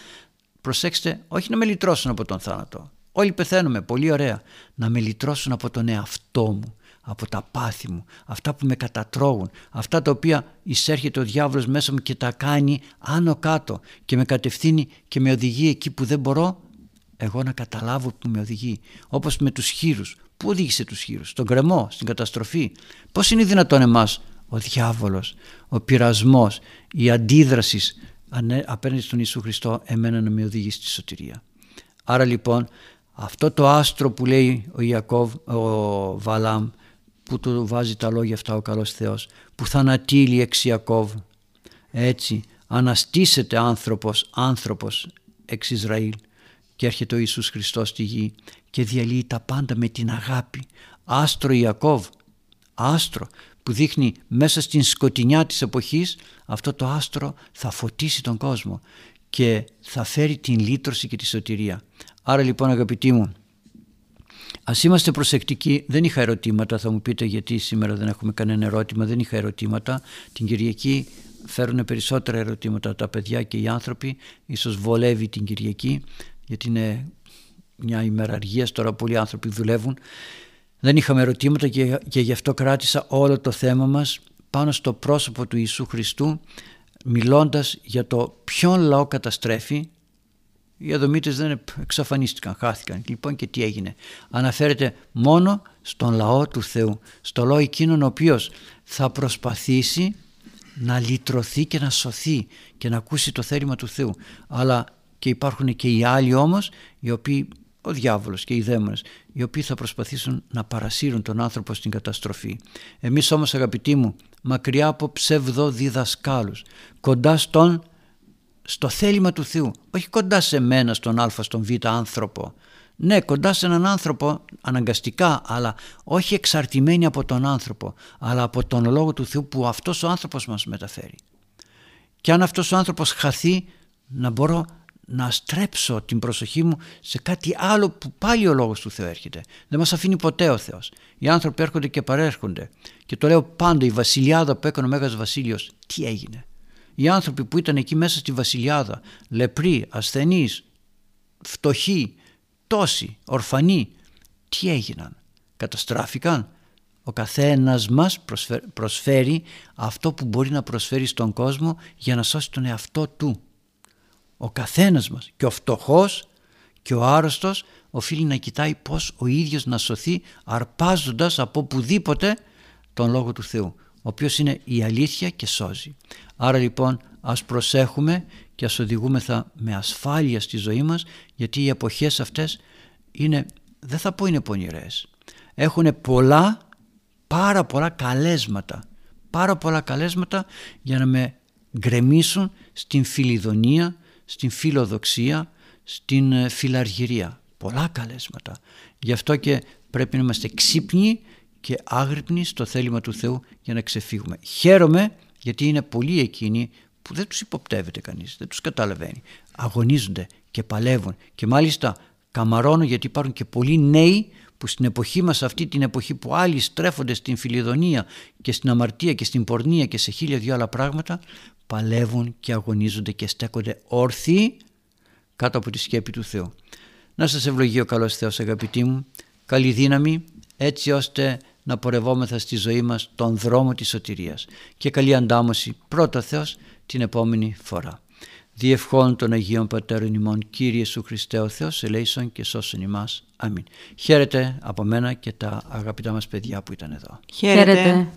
προσέξτε όχι να με λυτρώσουν από τον θάνατο όλοι πεθαίνουμε πολύ ωραία να με λυτρώσουν από τον εαυτό μου από τα πάθη μου, αυτά που με κατατρώγουν, αυτά τα οποία εισέρχεται ο διάβολος μέσα μου και τα κάνει άνω κάτω και με κατευθύνει και με οδηγεί εκεί που δεν μπορώ εγώ να καταλάβω που με οδηγεί. Όπως με τους χείρους. Πού οδήγησε τους χείρους, στον κρεμό, στην καταστροφή. Πώς είναι δυνατόν εμάς ο διάβολος, ο πειρασμός, η αντίδρασης απέναντι στον Ιησού Χριστό εμένα να με οδηγεί στη σωτηρία. Άρα λοιπόν αυτό το άστρο που λέει ο Ιακώβ, ο Βαλάμ που του βάζει τα λόγια αυτά ο καλός Θεός που θα ανατείλει εξ Ιακώβ έτσι αναστήσεται άνθρωπος, άνθρωπος εξ Ισραήλ και έρχεται ο Ιησούς Χριστός στη γη και διαλύει τα πάντα με την αγάπη. Άστρο Ιακώβ, άστρο που δείχνει μέσα στην σκοτεινιά της εποχής αυτό το άστρο θα φωτίσει τον κόσμο και θα φέρει την λύτρωση και τη σωτηρία. Άρα λοιπόν αγαπητοί μου Ας είμαστε προσεκτικοί, δεν είχα ερωτήματα, θα μου πείτε γιατί σήμερα δεν έχουμε κανένα ερώτημα, δεν είχα ερωτήματα. Την Κυριακή φέρουν περισσότερα ερωτήματα τα παιδιά και οι άνθρωποι, ίσως βολεύει την Κυριακή, γιατί είναι μια ημέρα αργίας, τώρα πολλοί άνθρωποι δουλεύουν δεν είχαμε ερωτήματα και, και γι' αυτό κράτησα όλο το θέμα μας πάνω στο πρόσωπο του Ιησού Χριστού μιλώντας για το ποιον λαό καταστρέφει οι Αδομίτες δεν εξαφανίστηκαν, χάθηκαν. Λοιπόν και τι έγινε. Αναφέρεται μόνο στον λαό του Θεού. Στο λαό εκείνον ο οποίος θα προσπαθήσει να λυτρωθεί και να σωθεί και να ακούσει το θέλημα του Θεού. Αλλά και υπάρχουν και οι άλλοι όμως οι οποίοι ο διάβολος και οι δαίμονες οι οποίοι θα προσπαθήσουν να παρασύρουν τον άνθρωπο στην καταστροφή. Εμείς όμως αγαπητοί μου μακριά από ψευδό διδασκάλους κοντά στον στο θέλημα του Θεού όχι κοντά σε μένα στον α στον β άνθρωπο ναι κοντά σε έναν άνθρωπο αναγκαστικά αλλά όχι εξαρτημένοι από τον άνθρωπο αλλά από τον Λόγο του Θεού που αυτός ο άνθρωπος μας μεταφέρει και αν αυτός ο άνθρωπος χαθεί να μπορώ να στρέψω την προσοχή μου σε κάτι άλλο που πάλι ο Λόγος του Θεού έρχεται. Δεν μας αφήνει ποτέ ο Θεός. Οι άνθρωποι έρχονται και παρέρχονται. Και το λέω πάντα η βασιλιάδα που έκανε ο Μέγας Βασίλειος, τι έγινε; Οι άνθρωποι που ήταν εκεί μέσα στη βασιλιάδα, λεπροί, ασθενείς, φτωχοί, τόσοι, ορφανοί, τι έγιναν; Καταστράφηκαν. Ο καθένας μας προσφέρει αυτό που μπορεί να προσφέρει στον κόσμο για να σώσει τον εαυτό του. Ο καθένας μας και ο φτωχός και ο άρρωστος οφείλει να κοιτάει πως ο ίδιος να σωθεί αρπάζοντας από οπουδήποτε τον Λόγο του Θεού ο οποίος είναι η αλήθεια και σώζει. Άρα λοιπόν ας προσέχουμε και ας οδηγούμεθα με ασφάλεια στη ζωή μας γιατί οι εποχές αυτές είναι, δεν θα πω είναι πονηρές. Έχουν πολλά, πάρα πολλά καλέσματα. Πάρα πολλά καλέσματα για να με γκρεμίσουν στην φιλιδονία, στην φιλοδοξία, στην ε, φιλαργυρία. Πολλά καλέσματα. Γι' αυτό και πρέπει να είμαστε ξύπνοι και άγρυπνοι στο θέλημα του Θεού για να ξεφύγουμε. Χαίρομαι γιατί είναι πολλοί εκείνοι που δεν τους υποπτεύεται κανείς, δεν τους καταλαβαίνει. Αγωνίζονται και παλεύουν και μάλιστα καμαρώνω γιατί υπάρχουν και πολλοί νέοι που στην εποχή μας αυτή την εποχή που άλλοι στρέφονται στην φιλιδονία και στην αμαρτία και στην πορνεία και σε χίλια δυο άλλα πράγματα παλεύουν και αγωνίζονται και στέκονται όρθιοι κάτω από τη σκέπη του Θεού. Να σας ευλογεί ο καλός Θεός αγαπητοί μου, καλή δύναμη έτσι ώστε να πορευόμεθα στη ζωή μας τον δρόμο της σωτηρίας και καλή αντάμωση πρώτα Θεός την επόμενη φορά. Διευχών των Αγίων Πατέρων ημών Κύριε Ιησού Χριστέ ο Θεός ελέησον και σώσον ημάς. Αμήν. Χαίρετε από μένα και τα αγαπητά μας παιδιά που ήταν εδώ. Χαίρετε.